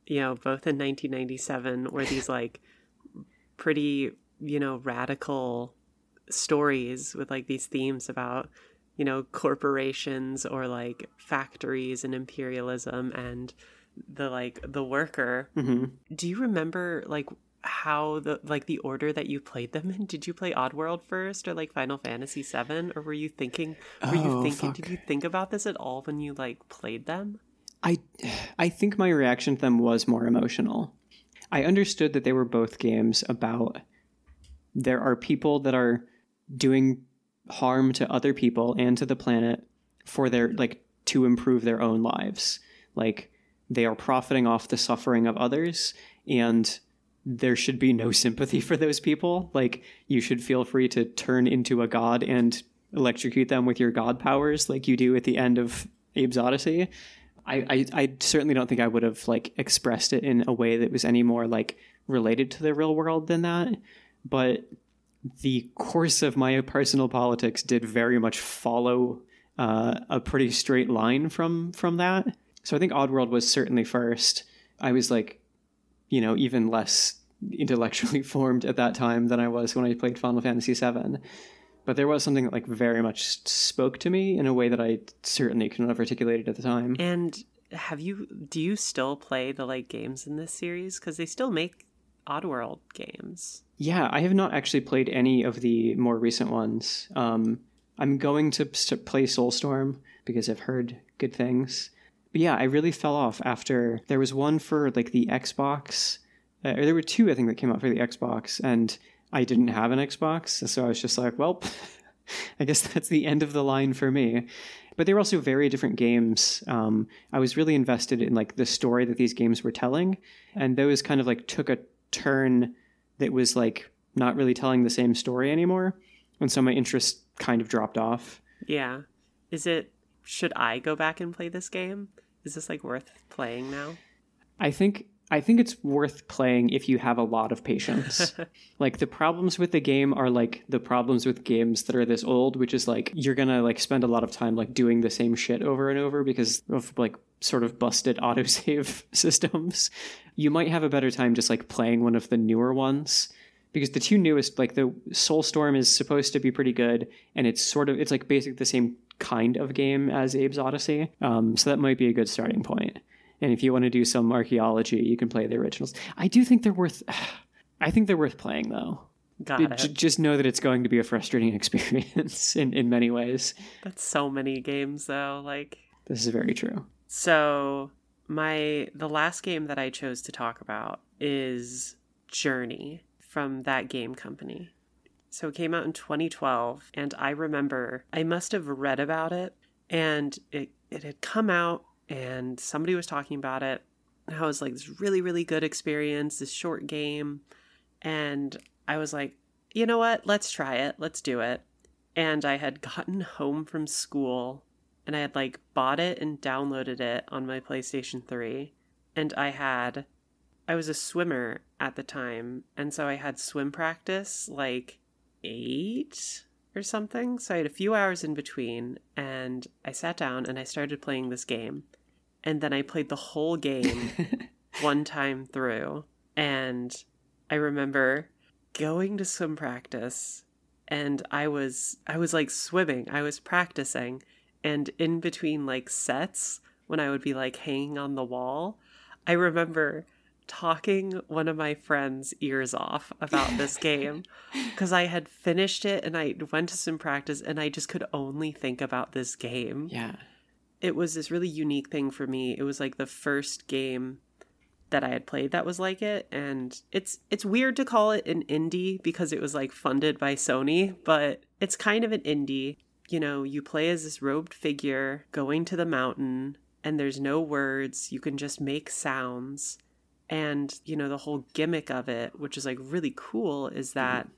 you know, both in 1997 were these *laughs* like pretty you know radical stories with like these themes about you know corporations or like factories and imperialism and the like the worker. Hmm do you remember like how the like the order that you played them in? Did you play Oddworld first or like Final Fantasy VII? Or were you thinking were you Oh, thinking fuck. did you think about this at all when you like played them? I I think my reaction to them was more emotional. I understood that they were both games about there are people that are doing harm to other people and to the planet for their like to improve their own lives. Like they are profiting off the suffering of others and there should be no *laughs* sympathy for those people. Like you should feel free to turn into a god and electrocute them with your god powers like you do at the end of Abe's Oddysee. I, I, I certainly don't think I would have like expressed it in a way that was any more like related to the real world than that. But the course of my personal politics did very much follow uh, a pretty straight line from from that. So I think Oddworld was certainly first. I was like, you know, even less intellectually *laughs* formed at that time than I was when I played Final Fantasy VII. But there was something that like very much spoke to me in a way that I certainly couldn't have articulated at the time. And have you do you still play the like games in this series cuz they still make Oddworld games? Yeah, I have not actually played any of the more recent ones. Um, I'm going to play Soulstorm because I've heard good things. But yeah, I really fell off after there was one for like the Xbox. Uh, or there were two, I think, that came out for the Xbox, and I didn't have an Xbox, so I was just like, well, *laughs* I guess that's the end of the line for me. But they were also very different games. Um, I was really invested in like the story that these games were telling, and those kind of like took a turn that was like not really telling the same story anymore. And so my interest kind of dropped off. Yeah. Is it should I go back and play this game? Is this like worth playing now? I think I think it's worth playing if you have a lot of patience. *laughs* like the problems with the game are like the problems with games that are this old, which is like you're going to like spend a lot of time like doing the same shit over and over because of like sort of busted *laughs* autosave *laughs* systems. You might have a better time just like playing one of the newer ones because the two newest like the Soulstorm is supposed to be pretty good and it's sort of it's like basically the same kind of game as Abe's Oddysee. Um, so that might be a good starting point. And if you want to do some archaeology, you can play the originals. I do think they're worth. *sighs* I think they're worth playing though. Got J- it. just know that it's going to be a frustrating *laughs* experience in, in many ways. That's so many games though. Like This is very true. so my the last game that I chose to talk about is Journey from thatgamecompany. So it came out in 2012 and I remember I must have read about it and it it had come out and somebody was talking about it. And I was like this really really good experience, this short game and I was like, "You know what? Let's try it. Let's do it." And I had *laughs* gotten home from school and I had like bought it and downloaded it on my PlayStation 3 and I had I was a swimmer at the time and so I had swim practice like 8 or something. So I had a few hours in between and I sat down and I started playing this game. And then I played the whole game *laughs* one time through. And I remember going to swim practice and I was I was like swimming. I was practicing. And in between like sets when I would be like hanging on the wall I remember talking one of my friends ears off about this game *laughs* because I had finished it and I went to some practice and I just could only think about this game yeah. it was this really unique thing for me. It was like the first game that I had played that was like it and it's it's weird to call it an indie because it was like funded by Sony, but it's kind of an indie. You know, you play as this robed figure going to the mountain and there's no words, you can just make sounds. And, you know, the whole gimmick of it, which is like really cool, is mm-hmm. that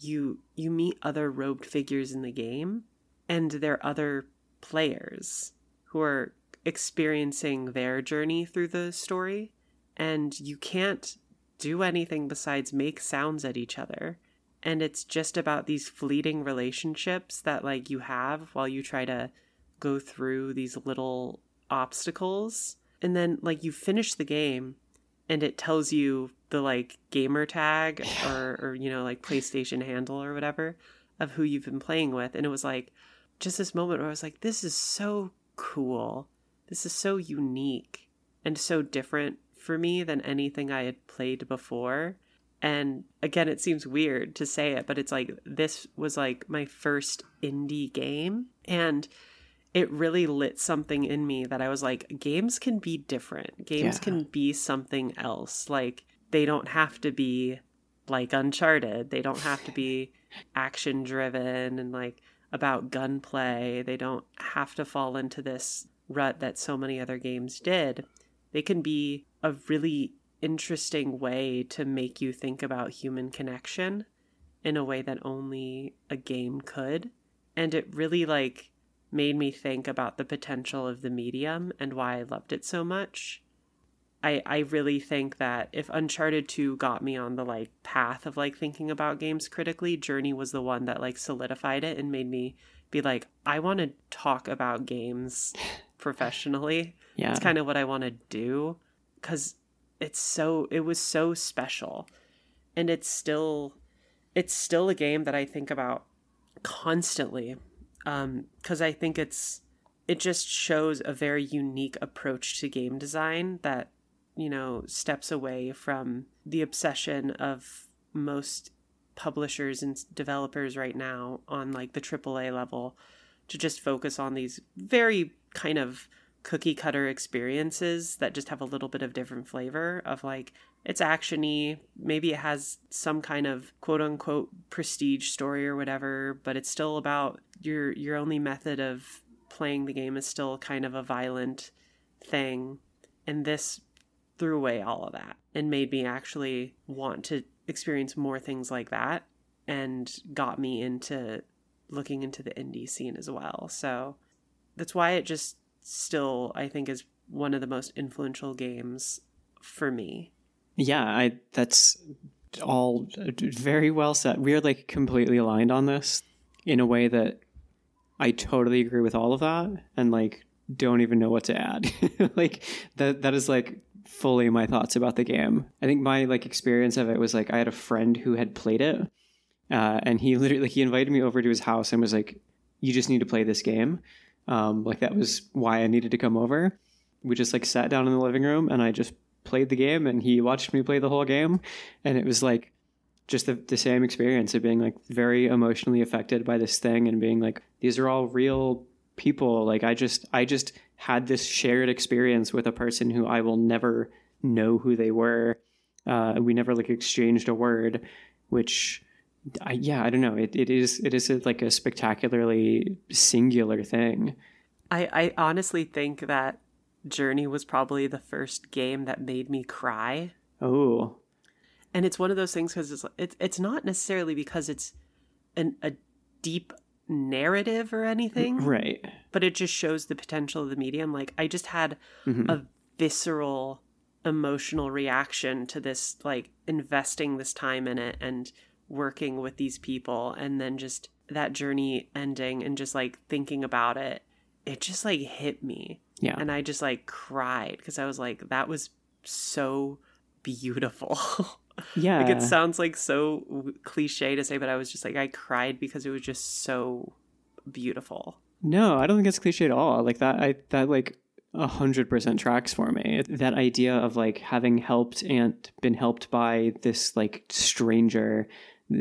you you meet other robed figures in the game and they're other players who are experiencing their journey through the story and you can't do anything besides make sounds at each other. And it's just about these fleeting relationships that like you have while you try to go through these little obstacles. And then like you finish the game and it tells you the like gamer tag *sighs* or or you know like PlayStation handle or whatever of who you've been playing with. And it was like just this moment where I was like this is so cool. This is so unique and so different for me than anything I had played before. And again it seems weird to say it but it's like this was like my first indie game. And it really lit something in me that I was like, games can be different. Games Yeah. can be something else. Like, they don't have to be like Uncharted. They don't have to be action driven and like about gunplay. They don't have to fall into this rut that so many other games did. They can be a really interesting way to make you think about human connection in a way that only a game could. And it really like made me think about the potential of the medium and why I loved it so much. I I really think that if Uncharted 2 got me on the like path of like thinking about games critically, Journey was the one that like solidified it and made me be like I want to talk about games *laughs* professionally. Yeah. It's kind of what I want to do cuz it's so it was so special. And it's still it's still a game that I think about constantly um cuz I think it's it just shows a very unique approach to game design that you know steps away from the obsession of most publishers and developers right now on like the AAA level to just focus on these very kind of cookie cutter experiences that just have a little bit of different flavor of like it's actiony. Maybe it has some kind of quote unquote prestige story or whatever but it's still about your your only method of playing the game is still kind of a violent thing. And this threw away all of that and made me actually want to experience more things like that and got me into looking into the indie scene as well. So that's why it just still i think is one of the most influential games for me Yeah, I that's all very well said. We are like completely aligned on this in a way that I totally agree with all of that and like don't even know what to add. *laughs* like that that is like fully my thoughts about the game. I think my like experience of it was like I had a friend who had played it uh, and he *laughs* literally like, he invited me over to his house and was like you just need to play this game. Um, like that was why I needed to come over. We just like sat down in the living room and I just played the game and he watched me play the whole game. And it was like just the, the same experience of being like very emotionally affected by this thing and being like these are all real people. Like i just i just had this shared experience with a person who i will never know who they were. Uh, we never like exchanged a word which I, yeah i don't know. It, it is it is a, like a spectacularly singular thing. I, I honestly think that journey was probably the first game that made me cry. Oh. And it's one of those things because it's, it's it's not necessarily because it's an a deep narrative or anything right. but it just shows the potential of the medium. Like i just had Mhm. a visceral emotional reaction to this like investing this time in it and working with these people and then just that journey ending and just like thinking about it it just like hit me. Yeah. And i just like cried because i was like that was so beautiful. *laughs* Yeah. Like it sounds like so cliche to say but i was just like i cried because it was just so beautiful. No, I don't think it's cliche at all. Like that, I that like a hundred percent tracks for me. That idea of like having helped and been helped by this like stranger,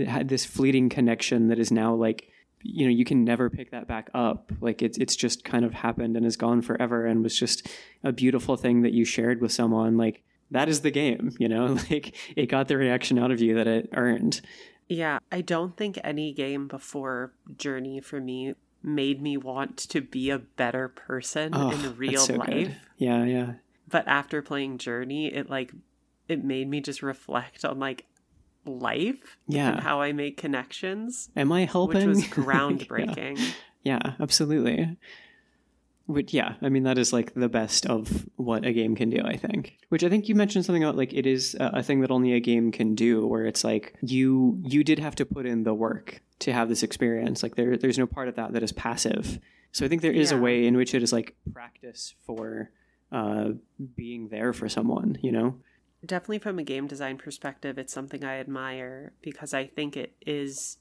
had this fleeting connection that is now like, you know, you can never pick that back up. Like it's it's just kind of happened and is gone forever, and was just a beautiful thing that you shared with someone. Like that is the game, you know. *laughs* Like it got the reaction out of you that it earned. Yeah, I don't think any game before Journey for me made me want to be a better person Oh, in real so good. life. Yeah, yeah. But after playing Journey, it like it made me just reflect on like life Yeah. and how I make connections, Am I helping? which was Like, *laughs* yeah. groundbreaking. Yeah, absolutely. Which, yeah, I mean, that is like the best of what a game can do, I think. Which I think you mentioned something about like it is a, thing that only a game can do, where it's like you you did have to put in the work to have this experience. Like there there's no part of that that is passive. So I think there is a way in which it is like practice for uh, being there for someone, you know? Definitely from a game design perspective, it's something I admire because I think it is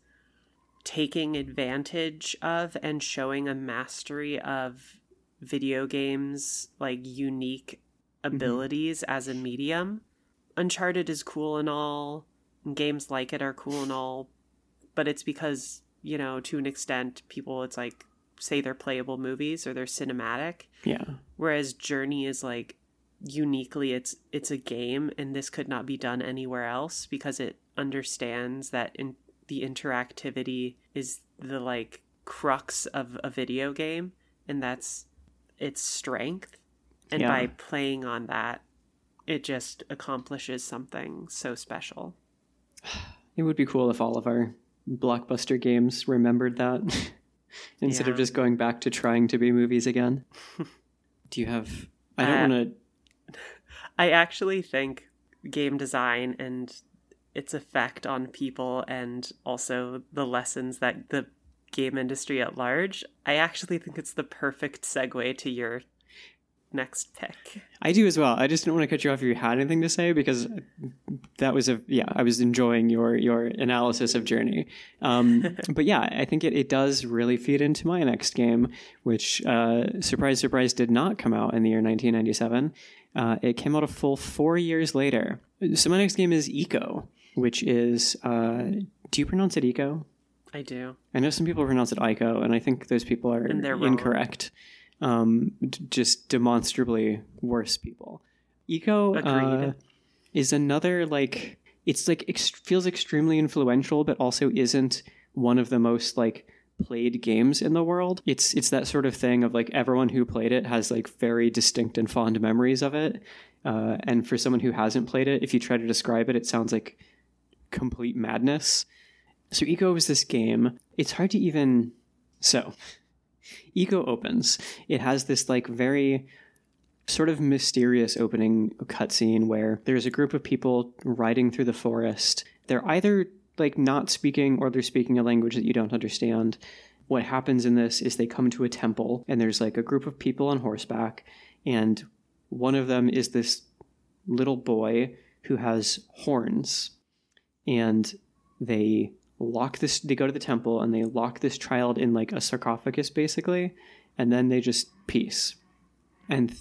taking advantage of and showing a mastery of video games like unique mm-hmm. abilities as a medium. Uncharted is cool and all, and games like it are cool and all, but it's because, you know, to an extent people it's like say they're playable movies or they're cinematic Yeah. whereas journey is like uniquely it's it's a game and this could not be done anywhere else because it understands that in the interactivity is the like crux of a video game and that's its strength and Yeah. by playing on that it just accomplishes something so special *sighs* It would be cool if all of our blockbuster games remembered that *laughs* instead of just going back to trying to be movies again. *laughs* Do you have? I don't Uh, want to. *laughs* I actually think game design and its effect on people and also the lessons that the game industry at large, I actually think it's the perfect segue to your next pick. I do as well. I just didn't want to cut you off if you had anything to say because that was a yeah. I was enjoying your your analysis of Journey. Um, *laughs* but yeah, I think it, it does really feed into my next game, which uh, surprise surprise did not come out in the year 1997. Uh, it came out a full four years later. So my next game is Ico, which is uh, do you pronounce it Eco? I do. I know some people pronounce it Ico, and I think those people are incorrect. Um, d- just demonstrably worse people. Ico uh, is another like it's like ex- feels extremely influential, but also isn't one of the most like played games in the world. It's it's that sort of thing of like everyone who played it has like very distinct and fond memories of it. Uh, and for someone who hasn't played it, if you try to describe it, it sounds like complete madness. So Ico is this game. It's hard to even so. Ico opens. It has this like very sort of mysterious opening cutscene where there's a group of people riding through the forest. They're either like not speaking or they're speaking a language that you don't understand. What happens in this is they come to a temple and there's like a group of people on horseback and one of them is this little boy who has horns and they lock this they go to the temple and they lock this child in like a sarcophagus basically and then they just peace and th-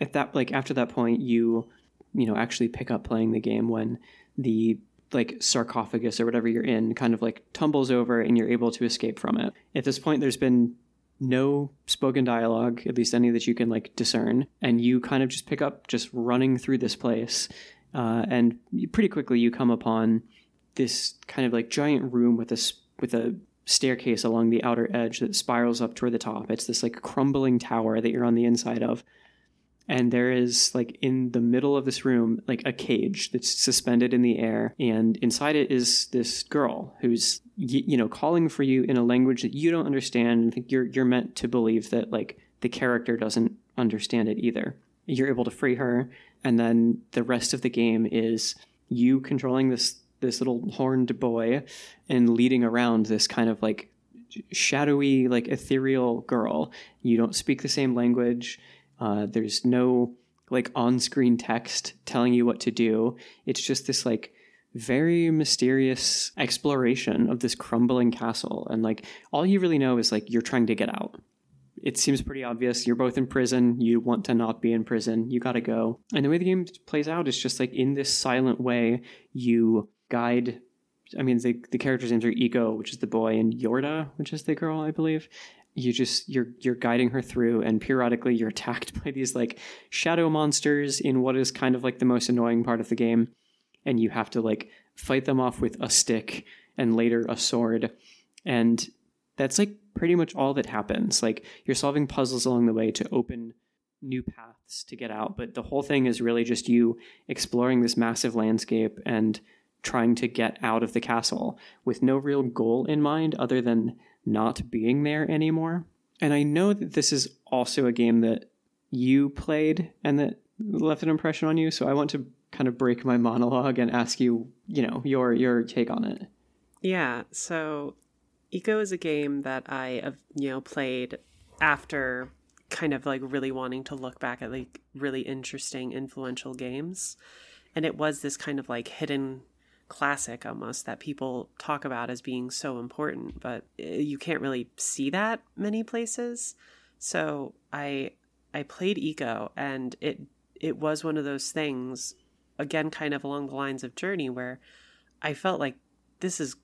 at that like after that point you you know actually pick up playing the game when the like sarcophagus or whatever you're in kind of like tumbles over and you're able to escape from it. At this point, there's been no spoken dialogue, at least any that you can like discern, and you kind of just pick up just running through this place, uh, and pretty quickly you come upon this kind of like giant room with a with a staircase along the outer edge that spirals up toward the top. It's this like crumbling tower that you're on the inside of and there is like in the middle of this room like a cage that's suspended in the air. And inside it is this girl who's you know calling for you in a language that you don't understand. And think you're you're meant to believe that like the character doesn't understand it either. You're able to free her. And then the rest of the game is you controlling this this little horned boy and leading around this kind of like shadowy like ethereal girl. You don't speak the same language uh, there's no like on-screen text telling you what to do. It's just this like very mysterious exploration of this crumbling castle and like all you really know is like you're trying to get out. It seems pretty obvious. You're both in prison. You want to not be in prison. You got to go. And the way the game plays out is just like in this silent way, you guide I mean, the, the characters' names are Ico, which is the boy, and Yorda, which is the girl, I believe you just you're you're guiding her through and periodically you're attacked *laughs* by these like shadow monsters in what is kind of like the most annoying part of the game and you have to like fight them off with a stick and later a sword. And that's like pretty much all that happens. Like you're solving puzzles along the way to open new paths to get out but the whole thing is really just you exploring this massive landscape and trying to get out of the castle with no real goal in mind other than not being there anymore. And I know that this is also a game that you played and that left an impression on you. So I want to kind of break my monologue and ask you, you know, your your take on it. Yeah. So Ico is a game that I have, you know, played after kind of like really wanting to look back at like really interesting, influential games. And it was this kind of like hidden classic almost that people talk about as being so important, but eh, you can't really see that many places. So I I played Ico and it it was one of those things again kind of along the lines of Journey where I felt like this is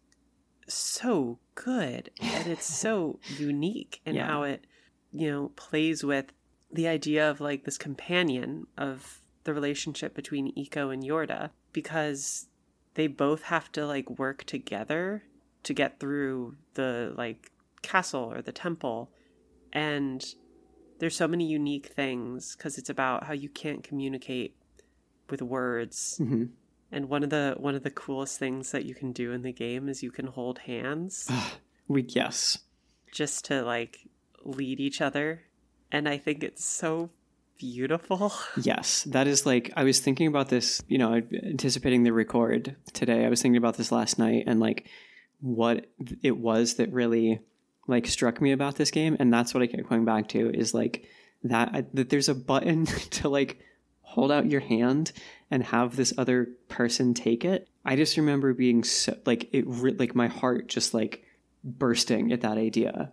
so good and it's so *laughs* unique in yeah. how it you know plays with the idea of like this companion of the relationship between Ico and Yorda because they both have to like work together to get through the like castle or the temple. And there's so many unique things because it's about how you can't communicate with words. Mm-hmm. and one of the one of the coolest things that you can do in the game is you can hold hands. *sighs* We yes. Just to like lead each other. And i think it's so beautiful. *laughs* Yes, that is like I was thinking about this, you know, anticipating the record today. I was thinking about this last night and like what it was that really like struck me about this game and that's what I kept going back to is like that that there's a button *laughs* to like hold out your hand and have this other person take it. I just remember being so like it like my heart just like bursting at that idea.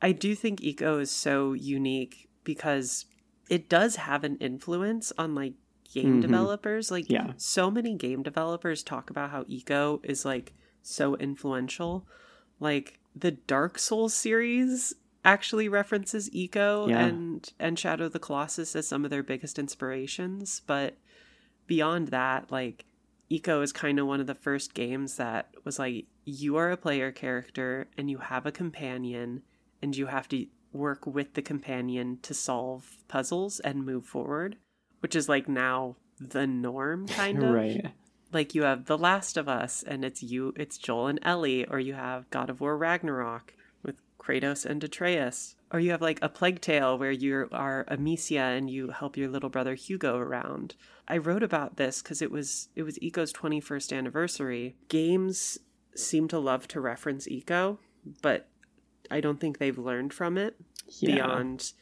I do think Ico is so unique because it does have an influence on like game mm-hmm. developers. Like yeah. so many game developers talk about how Ico is like so influential. Like the Dark Souls series actually references Ico yeah. and and Shadow of the Colossus as some of their biggest inspirations, but beyond that, like Ico is kind of one of the first games that was like you are a player character and you have a companion and you have to work with the companion to solve puzzles and move forward, which is like now the norm *laughs* kind of. right. Like you have The Last of Us and it's you it's Joel and Ellie or you have God of War Ragnarok with Kratos and Atreus or you have like a Plague Tale where you are Amicia and you help your little brother Hugo around. I wrote about this cuz it was it was Ico's 21st anniversary. Games seem to love to reference Ico, but I don't think they've learned from it yeah. beyond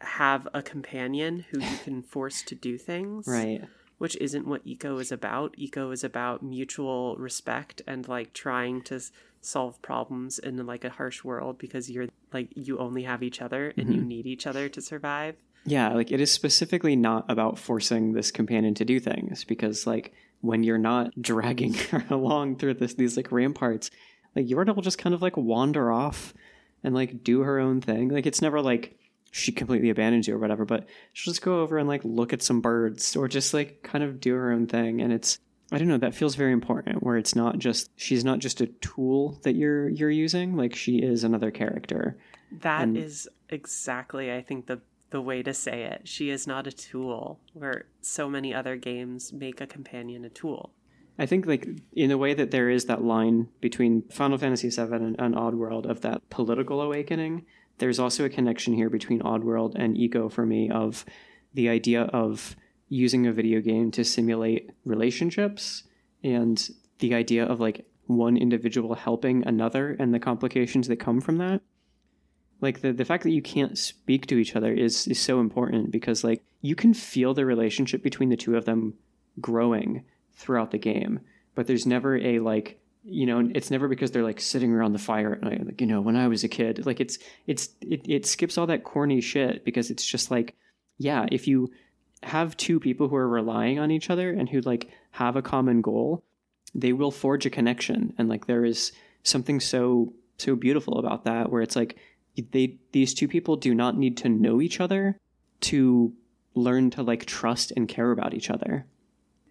have a companion who you can *laughs* force to do things. Right. Which isn't what Ico is about. Ico is about mutual respect and like trying to solve problems in like a harsh world because you're like you only have each other and mm-hmm. you need each other to survive. Yeah, like it is specifically not about forcing this companion to do things because like when you're not *laughs* dragging her along through this these like ramparts, like Yorda will just kind of like wander off and like do her own thing. Like it's never like she completely abandons you or whatever, but she'll just go over and like look at some birds or just like kind of do her own thing. And it's I don't know, that feels very important where it's not just she's not just a tool that you're you're using, like she is another character. That and, is exactly I think the the way to say it. She is not a tool where so many other games make a companion a tool. I think like in the way that there is that line between Final Fantasy VII and, and Oddworld of that political awakening, there's also a connection here between Oddworld and Ico for me of the idea of using a video game to simulate relationships and the idea of like one individual helping another and the complications that come from that. Like the, the fact that you can't speak to each other is is so important because like you can feel the relationship between the two of them growing throughout the game but there's never a like you know it's never because they're like sitting around the fire at night like you know when i was a kid like it's it's it, it skips all that corny shit because it's just like yeah if you have two people who are relying on each other and who like have a common goal, they will forge a connection. And like there is something so so beautiful about that where it's like they these two people do not need to know each other to learn to like trust and care about each other.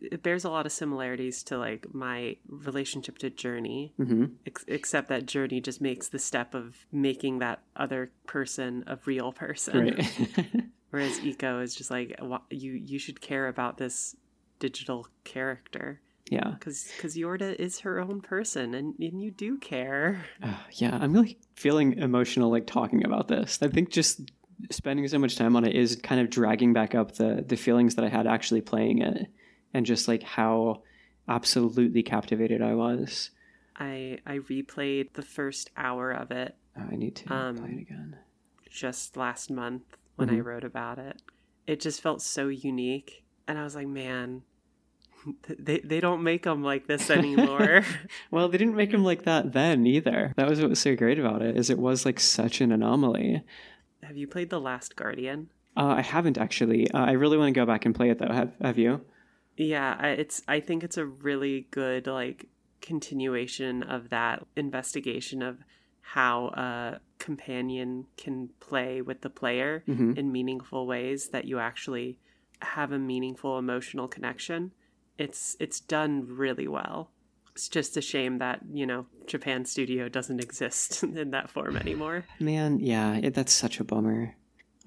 It bears a lot of similarities to like my relationship to Journey, mm-hmm. ex- except that Journey just makes the step of making that other person a real person. Right. *laughs* *laughs* Whereas Ico is just like you you should care about this digital character. Yeah, because because Yorda is her own person, and and you do care. Uh, yeah, I'm really feeling emotional like talking about this. I think just spending so much time on it is kind of dragging back up the the feelings that I had actually playing it, and just like how absolutely captivated I was. I I replayed the first hour of it. Oh, I need to um, play it again. Just last month, when mm-hmm. I wrote about it. It just felt so unique. And I was like, man, *laughs* they, they don't make them like this *laughs* anymore. *laughs* well, they didn't make them like that then either. That was what was so great about it, is it was like such an anomaly. Have you played The Last Guardian? Uh, I haven't actually. Uh, I really want to go back and play it though. Have Have you? Yeah, it's. I think it's a really good like continuation of that investigation of how a companion can play with the player mm-hmm. in meaningful ways that you actually have a meaningful emotional connection. It's it's done really well. It's just a shame that, you know, Japan Studio doesn't *laughs* exist in that form anymore. Man, yeah, it, that's such a bummer.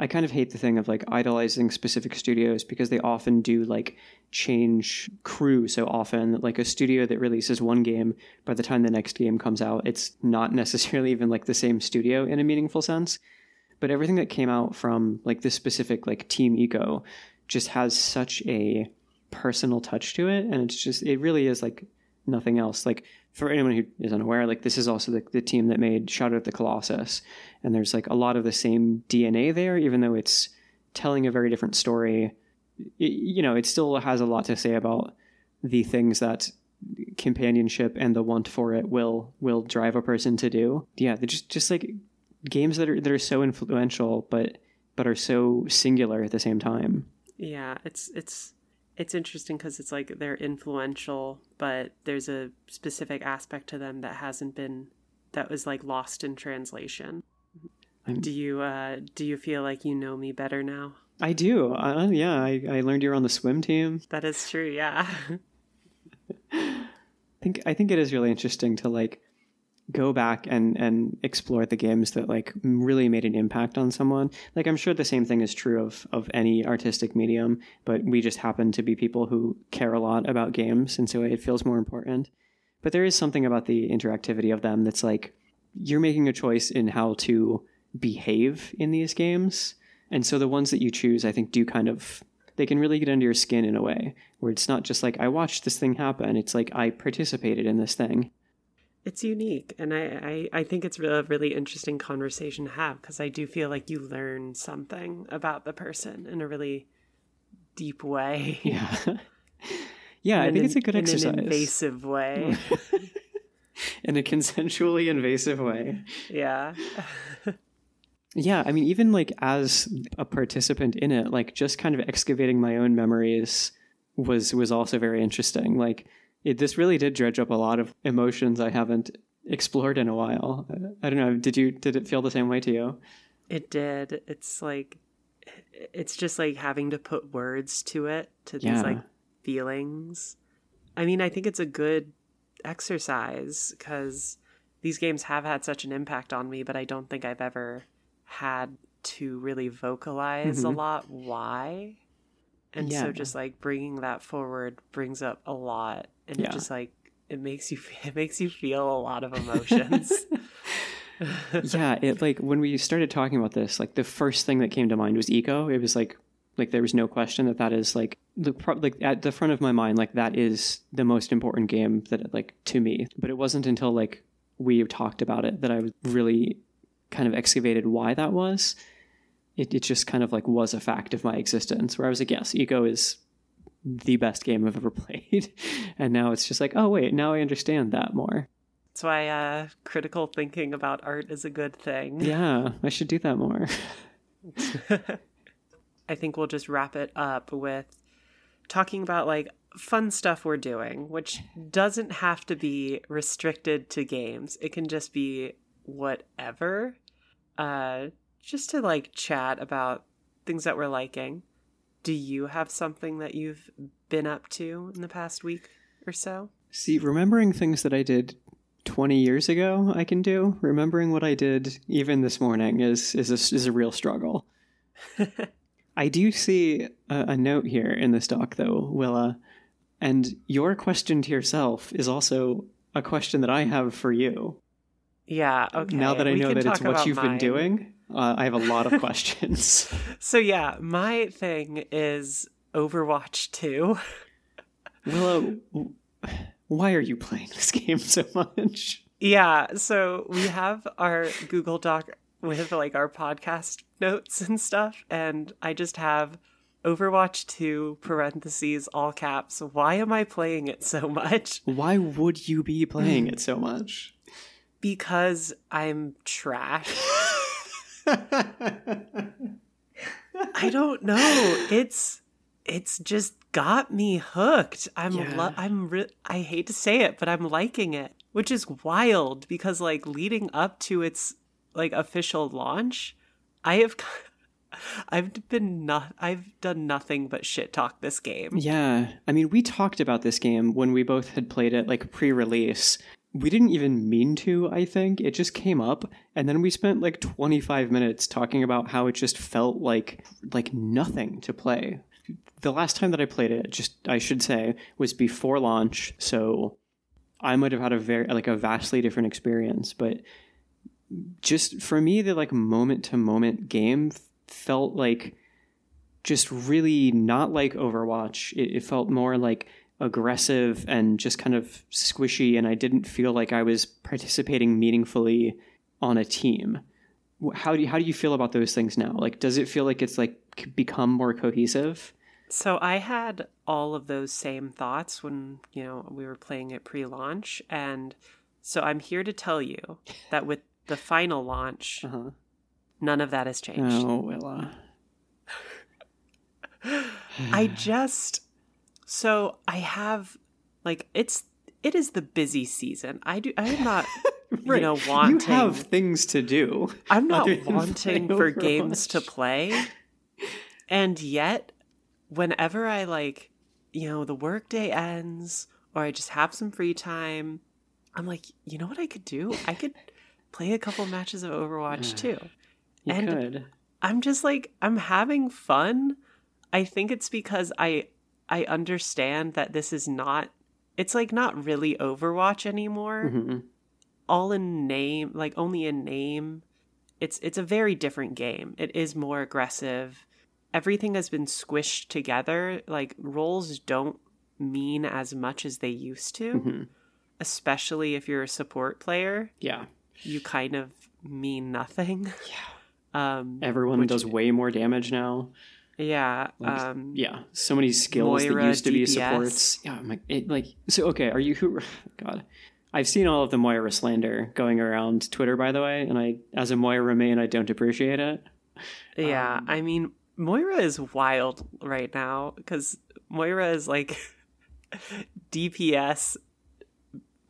I kind of hate the thing of like idolizing specific studios because they often do like change crew so often. Like a studio that releases one game, by the time the next game comes out, it's not *laughs* necessarily even like the same studio in a meaningful sense. But everything that came out from like this specific like Team Ico just has such a personal touch to it, and it's just it really is like nothing else. Like for anyone who is unaware, like this is also the, the team that made Shadow of the Colossus, and there's like a lot of the same DNA there, even though it's telling a very different story. It, you know, it still has a lot to say about the things that companionship and the want for it will will drive a person to do. Yeah, they're just just like games that are that are so influential, but but are so singular at the same time. Yeah, it's it's it's interesting because it's like they're influential, but there's a specific aspect to them that hasn't been that was like lost in translation. I'm... Do you uh do you feel like you know me better now? I do. Uh, yeah, I, I learned you're on the swim team. That is true. Yeah. *laughs* *laughs* I think I think it is really interesting to like go back and and explore the games that like really made an impact on someone. Like i'm sure the same thing is true of of any artistic medium but we just happen to be people who care a lot about games and so it feels more important. But there is something about the interactivity of them that's like you're making a choice in how to behave in these games. And so the ones that you choose i think do kind of they can really get under your skin in a way where it's not just like i watched this thing happen. It's like i participated in this thing it's unique and I, I, I think it's a really interesting conversation to have because i do feel like you learn something about the person in a really deep way. Yeah. *laughs* *laughs* Yeah i think it's a good in exercise. an invasive way. *laughs* In a consensually invasive way. Yeah. Yeah i mean even like as a participant in it like just kind of excavating my own memories was was also very interesting. Like it, this really did dredge up a lot of emotions I haven't explored in a while. I don't know. Did you did it feel the same way to you? It did. It's like it's just like having to put words to it to these Yeah. like feelings. I mean, I think it's a good exercise because these games have had such an impact on me, but I don't think I've ever had to really vocalize a Mhm. lot why. And Yeah. so just like bringing that forward brings up a lot and Yeah. it just like it makes you *laughs* it makes you feel a lot of emotions. *laughs* yeah, it like when we started talking about this, like the first thing that came to mind was Ico. It was like like there was no question that that is like the pro- like at the front of my mind like that is the most important game that like to me. But it wasn't until like we talked about it that I really kind of excavated why that was. It it just kind of like was a fact of my existence where I was like, yes, Ico is the best game I've ever *laughs* played. And now it's just like, oh wait, now I understand that more. That's why uh, critical thinking about art is a good thing. *laughs* Yeah, I should do that more. *laughs* I think we'll just wrap it up with talking about like fun stuff we're doing, which doesn't have to be restricted to games. It can just be whatever. Uh, just to like chat about things that we're liking. Do you have something that you've been up to in the past week or so? See, remembering things that I did 20 years ago, I can do. Remembering what I did even this morning is is a, is a real struggle. *laughs* I do see a, a note here in this doc, though, Willa, and your question to yourself is also a question that I have for you. Yeah, okay. now that I we know that it's what you've been doing, uh, I have a lot of questions. *laughs* So yeah, my thing is Overwatch 2. Willa, w- why are you playing this game so much? Yeah, so we have our Google Doc with like our podcast notes and stuff, and I just have Overwatch 2 parentheses all caps. Why am I playing it so much? Why would you be playing it so *laughs* much? Because I'm trash. I don't know. It's it's just got me hooked. I'm Yeah. lo- I'm re- I hate to say it, but I'm liking it, which is wild because like leading up to its like official launch, I have *laughs* I've been not I've done nothing but shit talk this game. Yeah, I mean, we talked about this game when we both had played it like pre-release. We didn't even mean to, I think. It just came up and then we spent like 25 minutes talking about how it just felt like like nothing to play. The last time that I played it, just I should say, was before launch, so I might have had a very like a vastly different experience, but just for me the like moment to moment game felt like just really not like Overwatch. It, it felt more like aggressive and just kind of squishy, and I didn't feel like I was participating meaningfully on a team. How do you, how do you feel about those things now? Like, does it feel like it's like become more cohesive? So I had all of those same thoughts when, you know, we were playing it pre-launch and so I'm here to tell you that with the final launch, Uh-huh. none of that has changed. Oh, Willa. *sighs* I just so I have like it's it is the busy season. I do I am not *laughs* you know wanting You have things to do. I'm not wanting for games to play. And yet, whenever I like, you know, the workday ends or I just have some free time, I'm like, you know what I could do? I could play a couple matches of Overwatch 2. You And- could. I'm just like I'm having fun. I think it's because I I understand that this is not it's like not really Overwatch anymore Mhm. all in name, like only in name. It's it's a very different game. It is more aggressive. Everything has been squished together. Like roles don't mean as much as they used to, Mhm. especially if you're a support player. Yeah. You kind of mean nothing. Yeah. *laughs* Um Everyone does way more damage now. Yeah, um yeah, so many skills Moira, that used to be supports. Yeah, I'm like, it, like so. Okay, are you who? *laughs* God, I've seen all of the Moira slander going around Twitter, by the way, and I, as a Moira main, I don't appreciate it. Yeah, Um, I mean, Moira is wild right now because Moira is like *laughs* DPS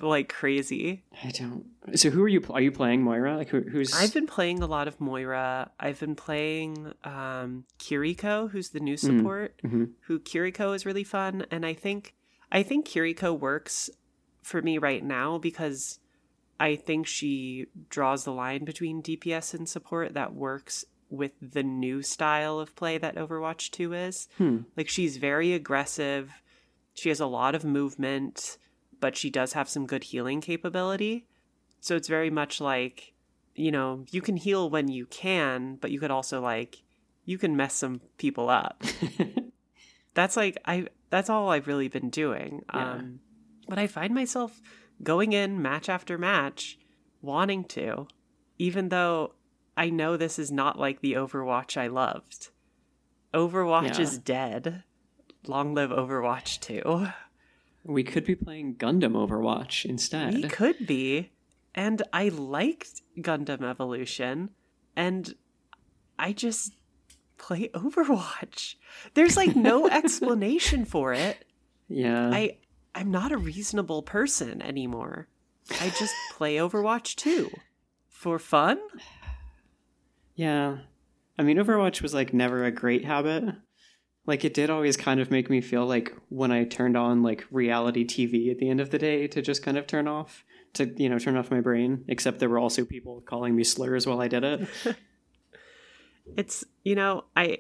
like crazy. I don't. So who are you? Are you playing Moira? Like who, who's? I've been playing a lot of Moira. I've been playing um, Kiriko, who's the new support. mm-hmm. Who Kiriko is really fun, and I think I think Kiriko works for me right now because I think she draws the line between DPS and support that works with the new style of play that Overwatch 2 is. Hmm. Like she's very aggressive. She has a lot of movement, but she does have some good healing capability. So it's very much like, you know, you can heal when you can, but you could also like you can mess some people up. *laughs* that's like I that's all I've really been doing. Yeah. Um but I find myself going in match after match wanting to even though I know this is not like the Overwatch I loved. Overwatch Yeah. is dead. Long live Overwatch 2. We could be playing Gundam Overwatch instead. We could be. And I liked Gundam Evolution. And I just play *laughs* Overwatch. There's like no *laughs* explanation for it. yeah. I I'm not a reasonable person anymore. I just play Overwatch 2 for fun. *sighs* Yeah. I mean, Overwatch was like never a great habit. Like it did always kind of make me feel like when I turned on like reality TV at the end of the day to just kind of turn off to you know turn off my brain. Except there were also people calling me slurs while I did it. *laughs* It's you know, I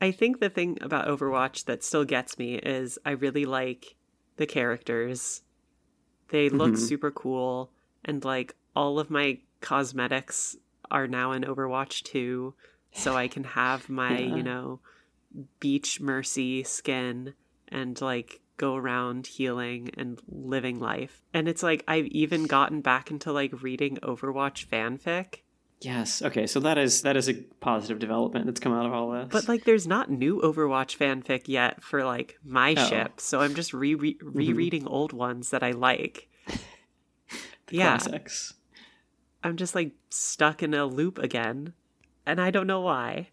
I think the thing about Overwatch that still gets me is I really like the characters. They look Mhm. super cool and like all of my cosmetics are now in Overwatch 2 so I can have my, Yeah. you know, beach mercy skin and like go around healing and living life. And it's like I've even gotten back into like reading Overwatch fanfic. yes. Okay. So that is that is a positive development that's come out of all this. But like, there's not new Overwatch fanfic yet for like my Oh. ship, so I'm just re- re- mm-hmm. rereading old ones that I like. *laughs* The yeah, classics. I'm just like stuck in a loop again, and I don't know why.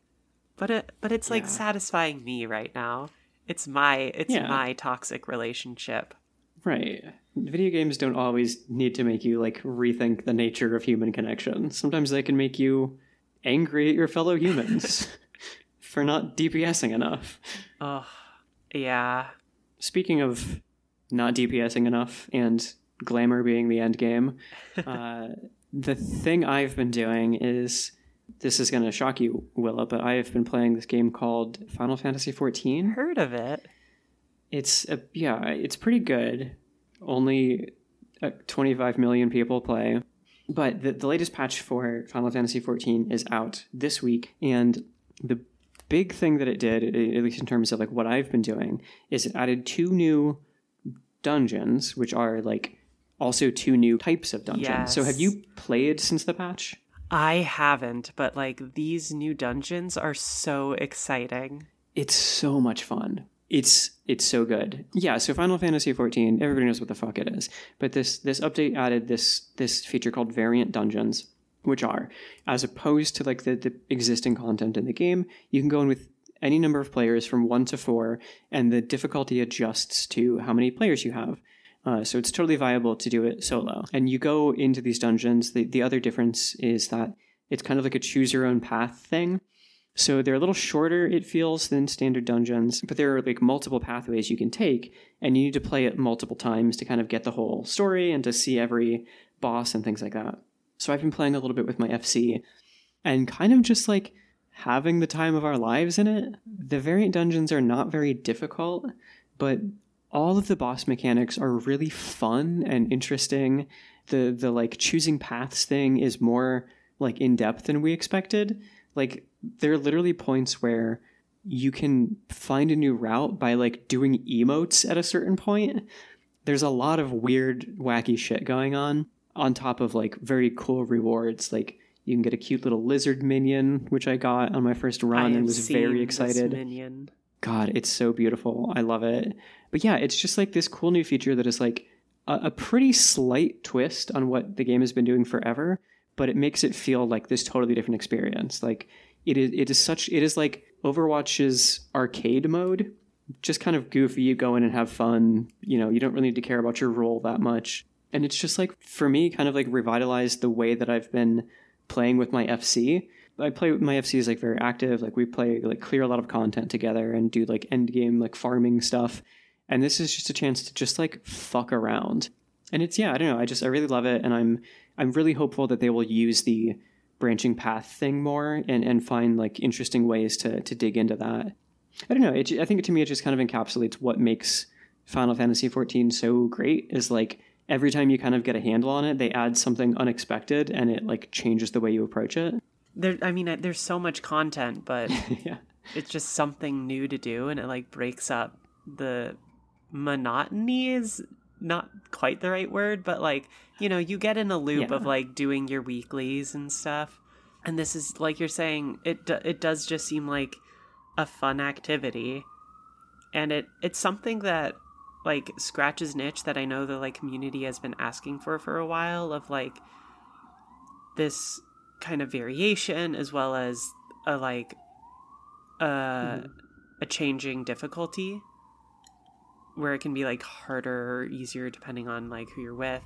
But it, but it's like Yeah. satisfying me right now. It's my, it's Yeah. my toxic relationship. Right. Video games don't always need to make you like rethink the nature of human connection. Sometimes they can make you angry at your fellow humans *laughs* for not DPSing enough. Oh, yeah. Speaking of not DPSing enough and glamour being the end game, *laughs* uh, the thing I've been doing is this is going to shock you, Willa, but I have been playing this game called Final Fantasy XIV. Heard of it? It's a, yeah, it's pretty good. Only uh, 25 million people play. But the, the latest patch for Final Fantasy XIV is out this week, and the big thing that it did, at least in terms of like what I've been doing, is it added two new dungeons, which are like also two new types of dungeons. So have you played since the patch? I haven't, but like these new dungeons are so exciting. It's so much fun. It's it's so good. Yeah, so Final Fantasy XIV, everybody knows what the fuck it is. But this this update added this this feature called variant dungeons, which are as opposed to like the, the existing content in the game, you can go in with any number of players from one to four, and the difficulty adjusts to how many players you have. Uh, so it's totally viable to do it solo. And you go into these dungeons. The, the other difference is that it's kind of like a choose your own path thing. So they're a little shorter, it feels, than standard dungeons, but there are like multiple pathways you can take, and you need to play it multiple times to kind of get the whole story and to see every boss and things like that. So I've been playing a little bit with my FC and kind of just like having the time of our lives in it. The variant dungeons are not very difficult, but all of the boss mechanics are really fun and interesting. The the like choosing paths thing is more like in depth than we expected. Like there are literally points where you can find a new route by like doing emotes at a certain point. There's a lot of weird, wacky shit going on on top of like very cool rewards. Like you can get a cute little lizard minion, which I got on my first run and was very excited. minion. God, it's so beautiful. I love it. But yeah, it's just like this cool new feature that is like a, a pretty slight twist on what the game has been doing forever, but it makes it feel like this totally different experience. Like it is it is such it is like Overwatch's arcade mode, just kind of goofy. You go in and have fun. You know, you don't really need to care about your role that much. And it's just like, for me, kind of like revitalized the way that I've been playing with my FC. I play my FC is like very active. Like we play like clear a lot of content together and do like end game like farming stuff. And this is just a chance to just like fuck around. And it's yeah, I don't know. I just I really love it, and I'm I'm really hopeful that they will use the branching path thing more and and find like interesting ways to to dig into that. I don't know. It, I think to me it just kind of encapsulates what makes Final Fantasy XIV so great. Is like every time you kind of get a handle on it, they add something unexpected, and it like changes the way you approach it. There, I mean, there's so much content, but *laughs* yeah, it's just something new to do, and it like breaks up the monotony. Is not quite the right word, but like, you know, you get in a loop Yeah. of like doing your weeklies and stuff. And this is like you're saying it do- it does just seem like a fun activity. And it it's something that like scratches an itch that I know the like community has been asking for for a while of like this kind of variation as well as a like uh a changing difficulty where it can be like harder or easier depending on like who you're with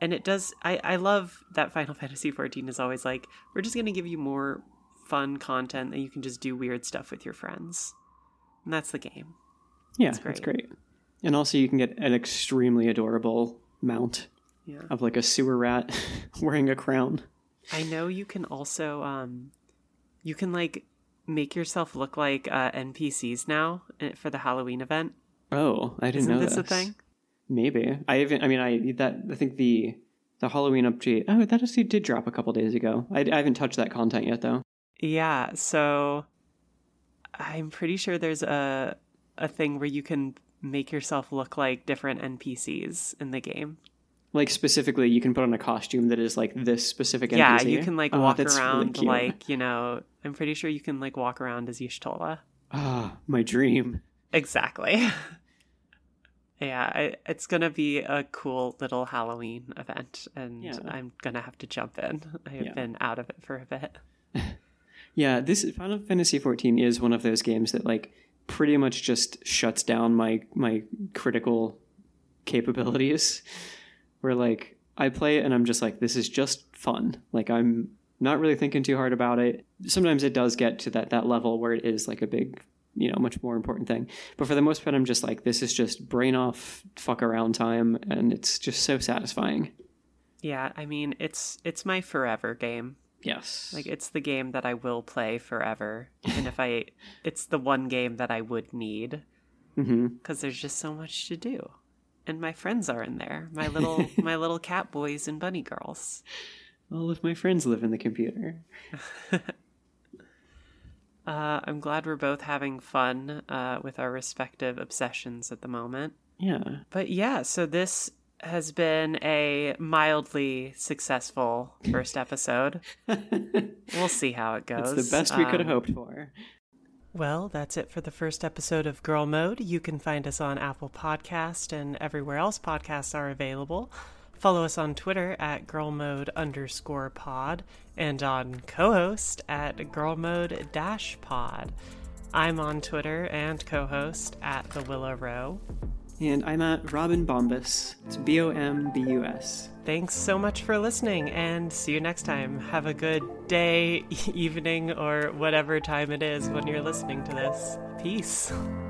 and it does i i love that final *laughs* fantasy 14 is always like we're just going to give you more fun content that you can just do weird stuff with your friends and that's the game yeah, It's great. great. And also, you can get an extremely adorable mount yeah of like a sewer rat *laughs* wearing a crown. I know you can also um you can like make yourself look like uh npcs now eh, for the halloween event Oh, I didn't isn't know this a thing Maybe I even. I mean, I that I think the the Halloween update. Oh, that actually did drop a couple days ago. I, I haven't touched that content yet though. Yeah, so I'm pretty sure there's a a thing where you can make yourself look like different NPCs in the game. Like specifically, you can put on a costume that is like this specific. NPC. Yeah, you can like Oh, walk that's really around like, you know, I'm pretty sure you can like walk around as Y'shtola. ah, my dream. Exactly. *laughs* yeah, I, it's going to be a cool little Halloween event and Yeah. I'm going to have to jump in. I have Yeah. been out of it for a bit. *laughs* Yeah, this Final Fantasy XIV is one of those games that like pretty much just shuts down my my critical capabilities. Where like I play it and I'm just like this is just fun. Like I'm not really thinking too hard about it. Sometimes it does get to that that level where it is like a big, you know, much more important thing. But for the most part I'm just like this is just brain off fuck around time and it's just so satisfying. Yeah, I mean, it's it's my forever game. Yes. Like it's the game that I will play forever. And if I it's the one game that I would need mhm. cuz there's just so much to do. And my friends are in there. My *laughs* little my little cat boys and bunny girls. All of my friends live in the computer. *laughs* Uh, I'm glad we're both having fun uh, with our respective obsessions at the moment. Yeah. But yeah, so this has been a mildly successful first episode. *laughs* We'll see how it goes. It's the best we could have Um, hoped for. Well, that's it for the first episode of Girl Mode. You can find us on Apple Podcast and everywhere else podcasts are available. Follow us on Twitter at Girl Mode underscore pod and on Cohost at Girl Mode dash pod. I'm on Twitter and Cohost at The Willa Rowe. And I'm at Robin Bombus. It's B O M B U S. Thanks so much for listening and see you next time. Have a good day, *laughs* evening, or whatever time it is when you're listening to this. Peace. *laughs*